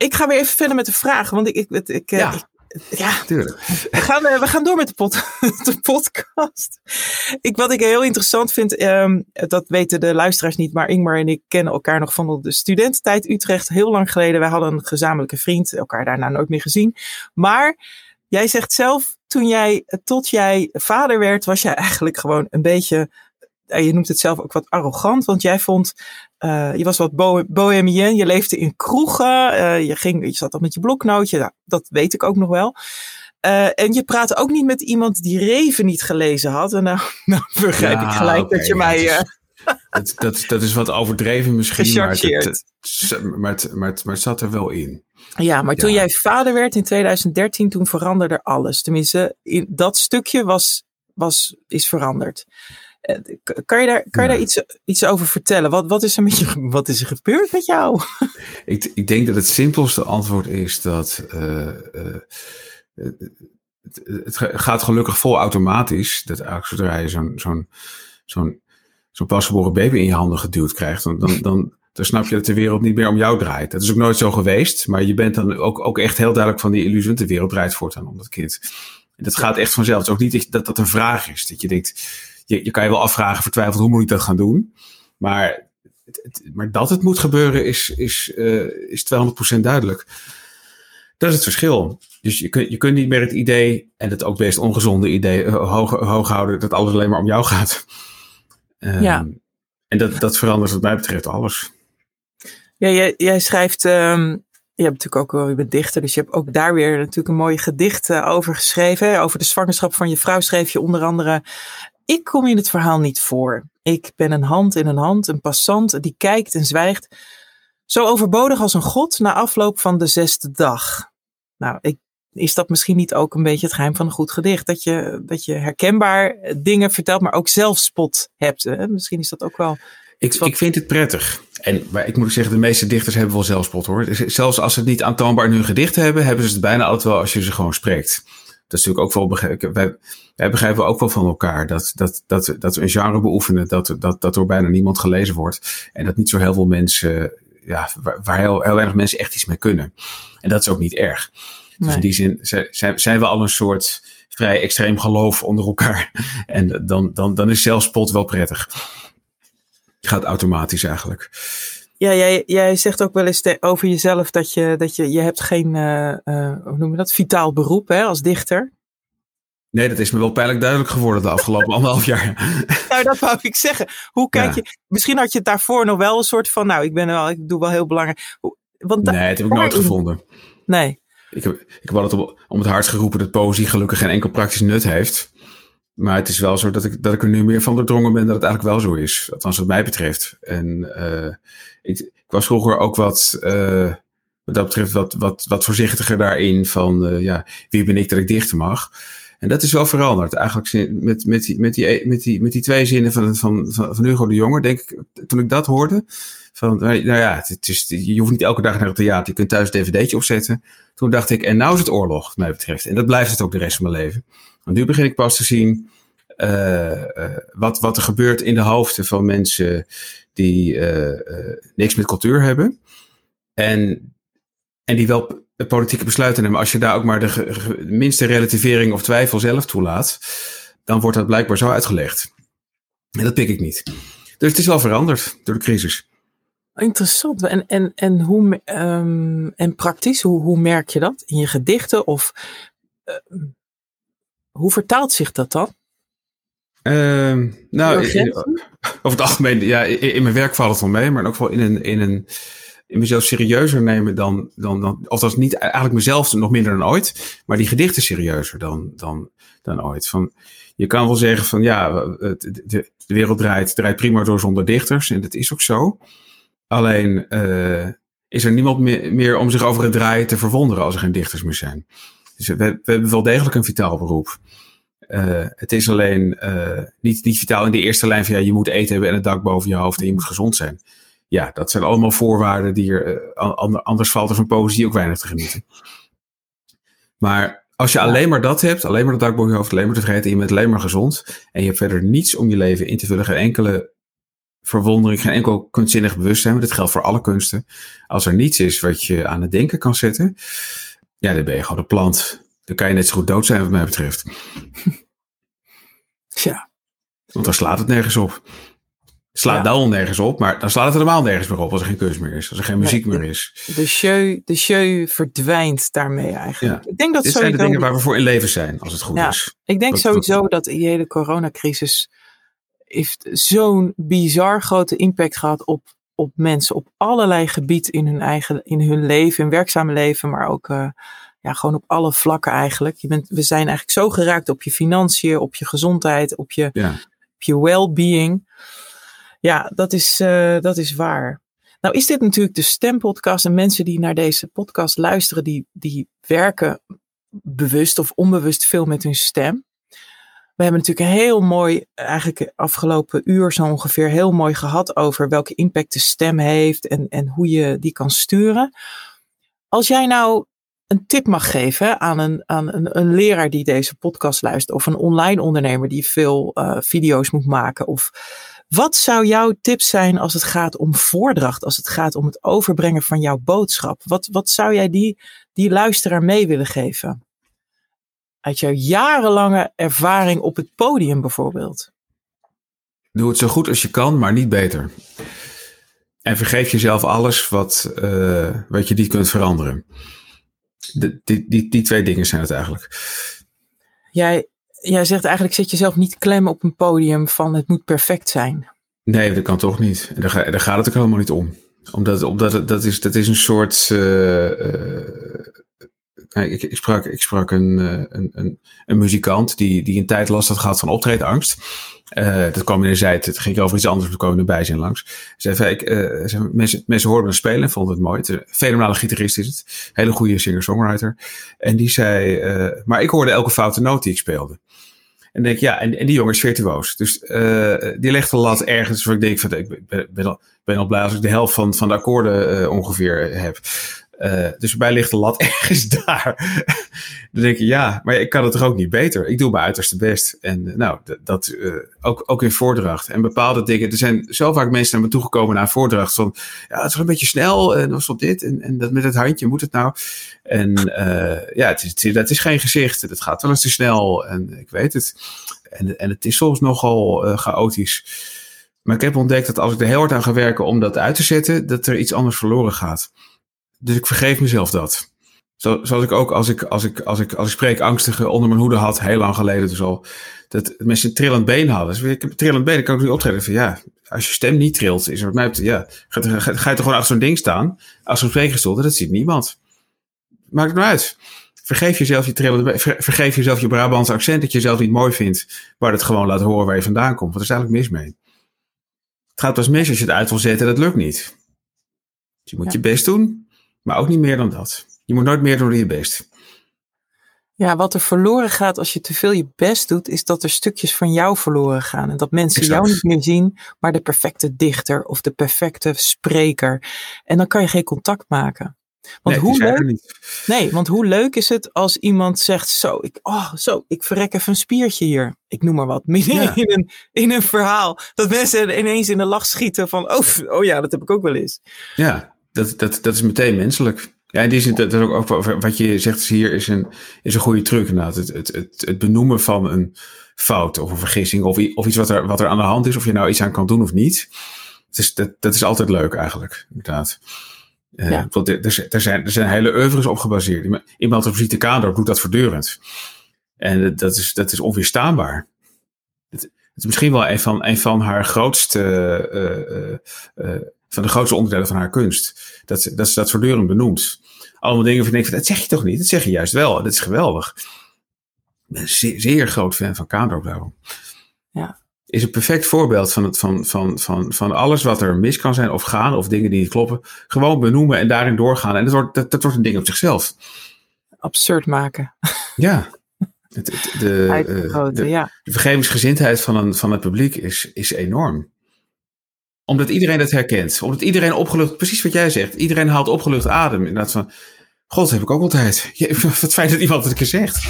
Ik ga weer even verder met de vragen. Want ik, ik, ik, eh, Ja. ik- ja, Tuurlijk. we gaan, eh, we gaan door met de, pod, de podcast. Ik, wat ik heel interessant vind, ehm, dat weten de luisteraars niet, maar Ingmar en ik kennen elkaar nog van de studententijd Utrecht. Heel lang geleden. Wij hadden een gezamenlijke vriend, elkaar daarna nooit meer gezien. Maar jij zegt zelf, toen jij, tot jij vader werd, was jij eigenlijk gewoon een beetje, eh, je noemt het zelf ook wat arrogant, want jij vond, eh, je was wat bo bohemien, je leefde in kroegen, eh, je, ging, je zat al met je bloknootje, nou, dat weet ik ook nog wel. Eh, en je praatte ook niet met iemand die Reven niet gelezen had. En nou, nou begrijp Ja, ik gelijk dat je ja, mij... het is- Dat, dat, dat is wat overdreven misschien, maar het, maar, het, maar, het, maar het zat er wel in. Ja, maar toen jij vader werd in 2013, toen veranderde alles. Tenminste, in, dat stukje was, was, is veranderd. Eh, Kan je daar, kan je Ja. daar iets, iets over vertellen? Wat, wat, is er met je, wat is er gebeurd met jou? Ik, ik denk dat het simpelste antwoord is dat eh, eh, het, het, gaat gelukkig vol automatisch. Dat eigenlijk zodra je zo'n zo'n zo'n zo'n pasgeboren baby in je handen geduwd krijgt, dan, dan, dan, dan snap je dat de wereld niet meer om jou draait. Dat is ook nooit zo geweest, maar je bent dan ook, ook echt heel duidelijk van die illusie, de wereld draait voortaan om dat kind. En dat gaat echt vanzelf. Het is ook niet dat dat een vraag is. Dat je denkt, je, je kan je wel afvragen, vertwijfeld, hoe moet ik dat gaan doen? Maar het- het- maar dat het moet gebeuren is, is, eh, is 200% duidelijk. Dat is het verschil. Dus je kunt, je kunt niet meer het idee, en het ook best ongezonde idee, eh, hoog, hoog houden dat alles alleen maar om jou gaat. Ehm, Ja. En dat, dat verandert wat mij betreft alles. Ja, jij, jij schrijft, ehm, je hebt natuurlijk ook wel, je bent dichter, dus je hebt ook daar weer natuurlijk een mooie gedicht eh, over geschreven. Hè? Over de zwangerschap van je vrouw schreef je onder andere, ik kom in het verhaal niet voor. Ik ben een hand in een hand, een passant die kijkt en zwijgt. Zo overbodig als een god na afloop van de zesde dag. Nou, ik, is dat misschien niet ook een beetje het geheim van een goed gedicht? Dat je, dat je herkenbaar dingen vertelt, maar ook zelfspot hebt. Hè? Misschien is dat ook wel... Ik, wat- ik vind het prettig. En maar ik moet ook zeggen, de meeste dichters hebben wel zelfspot hoor. Zelfs als ze het niet aantoonbaar in hun gedichten hebben, hebben ze het bijna altijd wel als je ze gewoon spreekt. Dat is natuurlijk ook wel begrepen. Wij, wij begrijpen ook wel van elkaar dat, dat, dat, dat we een genre beoefenen dat, dat, dat door bijna niemand gelezen wordt. En dat niet zo heel veel mensen, ja, waar, waar heel, heel weinig mensen echt iets mee kunnen. En dat is ook niet erg. Dus Nee. in die zin zijn, zijn, we al een soort vrij extreem geloof onder elkaar. En dan, dan, dan is zelfspot wel prettig. Het gaat automatisch eigenlijk. Ja, jij, jij zegt ook wel eens te- over jezelf dat je, dat je, je hebt geen, eh, hoe noem je dat, vitaal beroep hè, als dichter. Nee, dat is me wel pijnlijk duidelijk geworden de afgelopen anderhalf jaar. Nou, dat wou ik zeggen. Hoe kijk Ja. je, misschien had je het daarvoor nog wel een soort van, nou, ik ben wel, ik doe wel heel belangrijk. Want Nee, dat heb ik nooit gevonden. nee. ik, heb, ik heb altijd om, om het hart geroepen dat poëzie gelukkig geen enkel praktisch nut heeft. Maar het is wel zo dat ik, dat ik er nu meer van doordrongen ben dat het eigenlijk wel zo is. Althans wat mij betreft. En uh, ik, ik, was vroeger ook wat, uh, wat dat betreft, wat, wat, wat voorzichtiger daarin van, uh, ja, wie ben ik dat ik dichten mag. En dat is wel veranderd. Eigenlijk met, met, die, met, die, met, die, met die twee zinnen van, van, van, van Hugo de Jonge, denk ik, toen ik dat hoorde. Van, nou ja, het is, je hoeft niet elke dag naar het theater, je kunt thuis een dvd'tje opzetten. Toen dacht ik, en nou is het oorlog, wat mij betreft. En dat blijft het ook de rest van mijn leven. Want nu begin ik pas te zien uh, uh, wat, wat er gebeurt in de hoofden van mensen die uh, niks met cultuur hebben. En, en die wel politieke besluiten nemen. Als je daar ook maar de, minste relativering of twijfel zelf toelaat, dan wordt dat blijkbaar zo uitgelegd. En dat pik ik niet. Dus het is wel veranderd door de crisis. Interessant. En, en, en, hoe, um, en praktisch, hoe, hoe merk je dat? In je gedichten? Of uh, hoe vertaalt zich dat dan? Uh, nou, in, over het algemeen, ja, in, in, mijn werk valt het wel mee, maar ook wel in een, in een in mezelf serieuzer nemen dan, dan, dan of dat is niet eigenlijk mezelf nog minder dan ooit, maar die gedichten serieuzer dan, dan, dan ooit. Van, je kan wel zeggen van ja, de, de, de wereld draait, draait prima door zonder dichters en dat is ook zo. Alleen uh, is er niemand meer, meer om zich over het draaien te verwonderen als er geen dichters meer zijn. Dus we, we hebben wel degelijk een vitaal beroep. Uh, het is alleen uh, niet, niet vitaal in de eerste lijn van ja, je moet eten hebben en een dak boven je hoofd en je moet gezond zijn. Ja, dat zijn allemaal voorwaarden die er, uh, anders valt er van poëzie ook weinig te genieten. Maar als je alleen maar dat hebt, alleen maar dat dak boven je hoofd, alleen maar tevreden en je bent alleen maar gezond en je hebt verder niets om je leven in te vullen, geen enkele verwondering, geen enkel kunstzinnig bewustzijn, maar dat geldt voor alle kunsten. Als er niets is wat je aan het denken kan zetten, ja, dan ben je gewoon een plant. Dan kan je net zo goed dood zijn, wat mij betreft. Ja. Want dan slaat het nergens op. Slaat ja. dan nergens op, maar dan slaat het helemaal nergens meer op als er geen kunst meer is, als er geen muziek nee, meer is. De show, de show verdwijnt daarmee eigenlijk. Ja. Ik denk dat Dit sowieso, zijn de dingen waar we voor in leven zijn, als het goed ja, is. Ik denk Dat- sowieso dat die hele coronacrisis heeft zo'n bizar grote impact gehad op, op mensen op allerlei gebieden in hun eigen, in hun leven, hun werkzame leven, maar ook uh, ja, gewoon op alle vlakken eigenlijk. Je bent, we zijn eigenlijk zo geraakt op je financiën, op je gezondheid, op je, Ja. op je well-being. Ja, dat is, uh, dat is waar. Nou is dit natuurlijk de stempodcast en mensen die naar deze podcast luisteren, die, die werken bewust of onbewust veel met hun stem. We hebben natuurlijk heel mooi, eigenlijk afgelopen uur zo ongeveer, heel mooi gehad over welke impact de stem heeft en, en hoe je die kan sturen. Als jij nou een tip mag geven aan, een, aan een, een leraar die deze podcast luistert, of een online ondernemer die veel uh, video's moet maken, of wat zou jouw tip zijn als het gaat om voordracht, als het gaat om het overbrengen van jouw boodschap? Wat, wat zou jij die, die luisteraar mee willen geven? Uit jouw jarenlange ervaring op het podium bijvoorbeeld. Doe het zo goed als je kan, maar niet beter. En vergeef jezelf alles wat, uh, wat je niet kunt veranderen. De, die, die, die twee dingen zijn het eigenlijk. Jij, jij zegt eigenlijk, zet jezelf niet klem op een podium van het moet perfect zijn. Nee, dat kan toch niet. Daar, ga, daar gaat het ook helemaal niet om. Omdat, omdat het, dat, is, dat is een soort. Uh, uh, ik, ik, sprak, ik sprak een, een, een, een muzikant die, die een tijd last had gehad van optredenangst. Uh, dat kwam in de zijde, het ging over iets anders, we komen erbij zijn langs. Zei, ik, uh, zei, mensen, mensen hoorden me spelen en vonden het mooi. Het, een fenomenale gitarist is het. Hele goede singer-songwriter. En die zei, uh, maar ik hoorde elke foute noot die ik speelde. En denk ja, en, en die jongen is virtuoos. Dus die legt de lat ergens waar ik denk van, ik ben, ben, al, ben al blij als ik de helft van, van de akkoorden ongeveer heb. Uh, dus bij ligt de lat ergens daar. dan denk je, ja, maar ik kan het toch ook niet beter. Ik doe mijn uiterste best. En uh, nou, dat uh, ook, ook in voordracht. En bepaalde dingen. Er zijn zo vaak mensen naar me toegekomen na voordracht. Van, ja, het is een beetje snel. En was op dit. En, en dat met het handje moet het nou. En ja, het is, dat is geen gezicht. Dat gaat wel eens te snel. En ik weet het. En, en het is soms nogal chaotisch. Maar ik heb ontdekt dat als ik er heel hard aan ga werken om dat uit te zetten, dat er iets anders verloren gaat. Dus ik vergeef mezelf dat. Zo, zoals ik ook als ik, als, ik, als, ik, als ik spreek angstige onder mijn hoede had, heel lang geleden dus al, dat mensen een trillend been hadden. Dus ik heb een trillend been, dan kan ik niet optreden. Van, ja, als je stem niet trilt, is er wat mij ja, ga, ga, ga je toch gewoon achter zo'n ding staan, als zo'n spreekgestoelte, dat ziet niemand. Maakt het nou uit. Vergeef jezelf je trillende, vergeef jezelf je Brabantse accent dat je zelf niet mooi vindt. Maar het gewoon laat horen waar je vandaan komt. Wat is eigenlijk mis mee? Het gaat pas mis als je het uit wil zetten dat lukt niet. Dus je moet je best doen, maar ook niet meer dan dat. Je moet nooit meer doen dan je best. Ja, wat er verloren gaat als je te veel je best doet, is dat er stukjes van jou verloren gaan. En dat mensen jou niet meer zien, maar de perfecte dichter of de perfecte spreker. En dan kan je geen contact maken. Want nee, hoe leuk, nee, want hoe leuk is het als iemand zegt: Zo, ik, oh, zo, ik verrek even een spiertje hier. Ik noem maar wat. Ja. in, een, in een verhaal. Dat mensen ineens in de lach schieten van: Oh, oh ja, dat heb ik ook wel eens. Ja, dat, dat, dat is meteen menselijk. Ja, in die zin, dat, is ook, ook wat je zegt hier is een, is een goede truc inderdaad. Het, het, het, het benoemen van een fout of een vergissing of, of iets wat er, wat er aan de hand is, of je nou iets aan kan doen of niet. Het is, dat, dat is altijd leuk eigenlijk, inderdaad. Uh, ja. er, er, zijn, er zijn hele oeuvres op gebaseerd. Iemand op visite kader doet dat voortdurend. En dat is, dat is onweerstaanbaar. Het, het is misschien wel een van, een van haar grootste, uh, uh, van de grootste onderdelen van haar kunst. Dat ze dat, ze dat voortdurend benoemt. Allemaal dingen van ik dat zeg je toch niet? Dat zeg je juist wel. Dat is geweldig. Ik ben een zeer, zeer groot fan van Kaandorp daarom. Ja. Is een perfect voorbeeld van, het, van, van, van, van alles wat er mis kan zijn of gaan of dingen die niet kloppen. Gewoon benoemen en daarin doorgaan. En dat wordt, dat, dat wordt een ding op zichzelf. Absurd maken. Ja. De, uh, de, ja. de vergevingsgezindheid van, een, van het publiek is, is enorm omdat iedereen het herkent. Omdat iedereen opgelucht, precies wat jij zegt. Iedereen haalt opgelucht adem. Inderdaad van, god, dat heb ik ook altijd. Ja, wat fijn dat iemand het een keer zegt.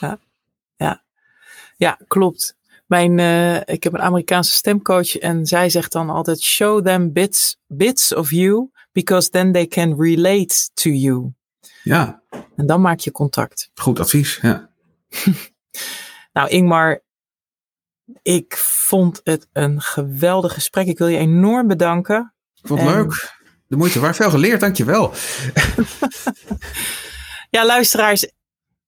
Ja, ja. ja klopt. Mijn, uh, ik heb een Amerikaanse stemcoach en zij zegt dan altijd: show them bits, bits of you, because then they can relate to you. Ja. En dan maak je contact. Goed advies, ja. nou, Ingmar, ik vond het een geweldig gesprek. Ik wil je enorm bedanken. Ik vond het en... leuk. De moeite waar veel geleerd, dankjewel. ja, luisteraars.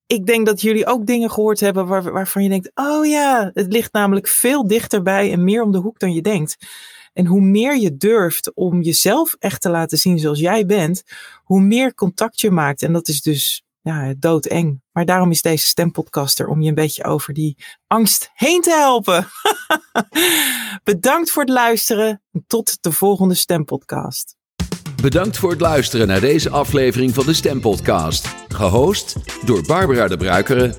Ik denk dat jullie ook dingen gehoord hebben waar, waarvan je denkt: oh ja, het ligt namelijk veel dichterbij en meer om de hoek dan je denkt. En hoe meer je durft om jezelf echt te laten zien zoals jij bent, hoe meer contact je maakt. En dat is dus ja, doodeng. Maar daarom is deze stempodcaster om je een beetje over die angst heen te helpen. Bedankt voor het luisteren en tot de volgende stempodcast. Bedankt voor het luisteren naar deze aflevering van de Stempodcast. Gehost door Barbara de Bruikere.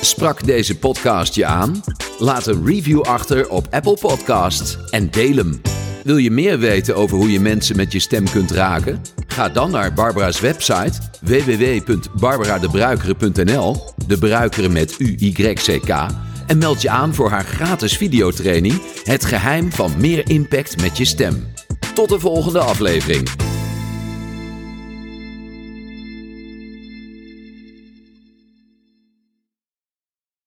Sprak deze podcast je aan? Laat een review achter op Apple Podcasts en deel hem. Wil je meer weten over hoe je mensen met je stem kunt raken? Ga dan naar Barbara's website www.barbaradebruikere.nl, de bruikeren met U-Y-C-K, en meld je aan voor haar gratis videotraining Het geheim van meer impact met je stem. Tot de volgende aflevering.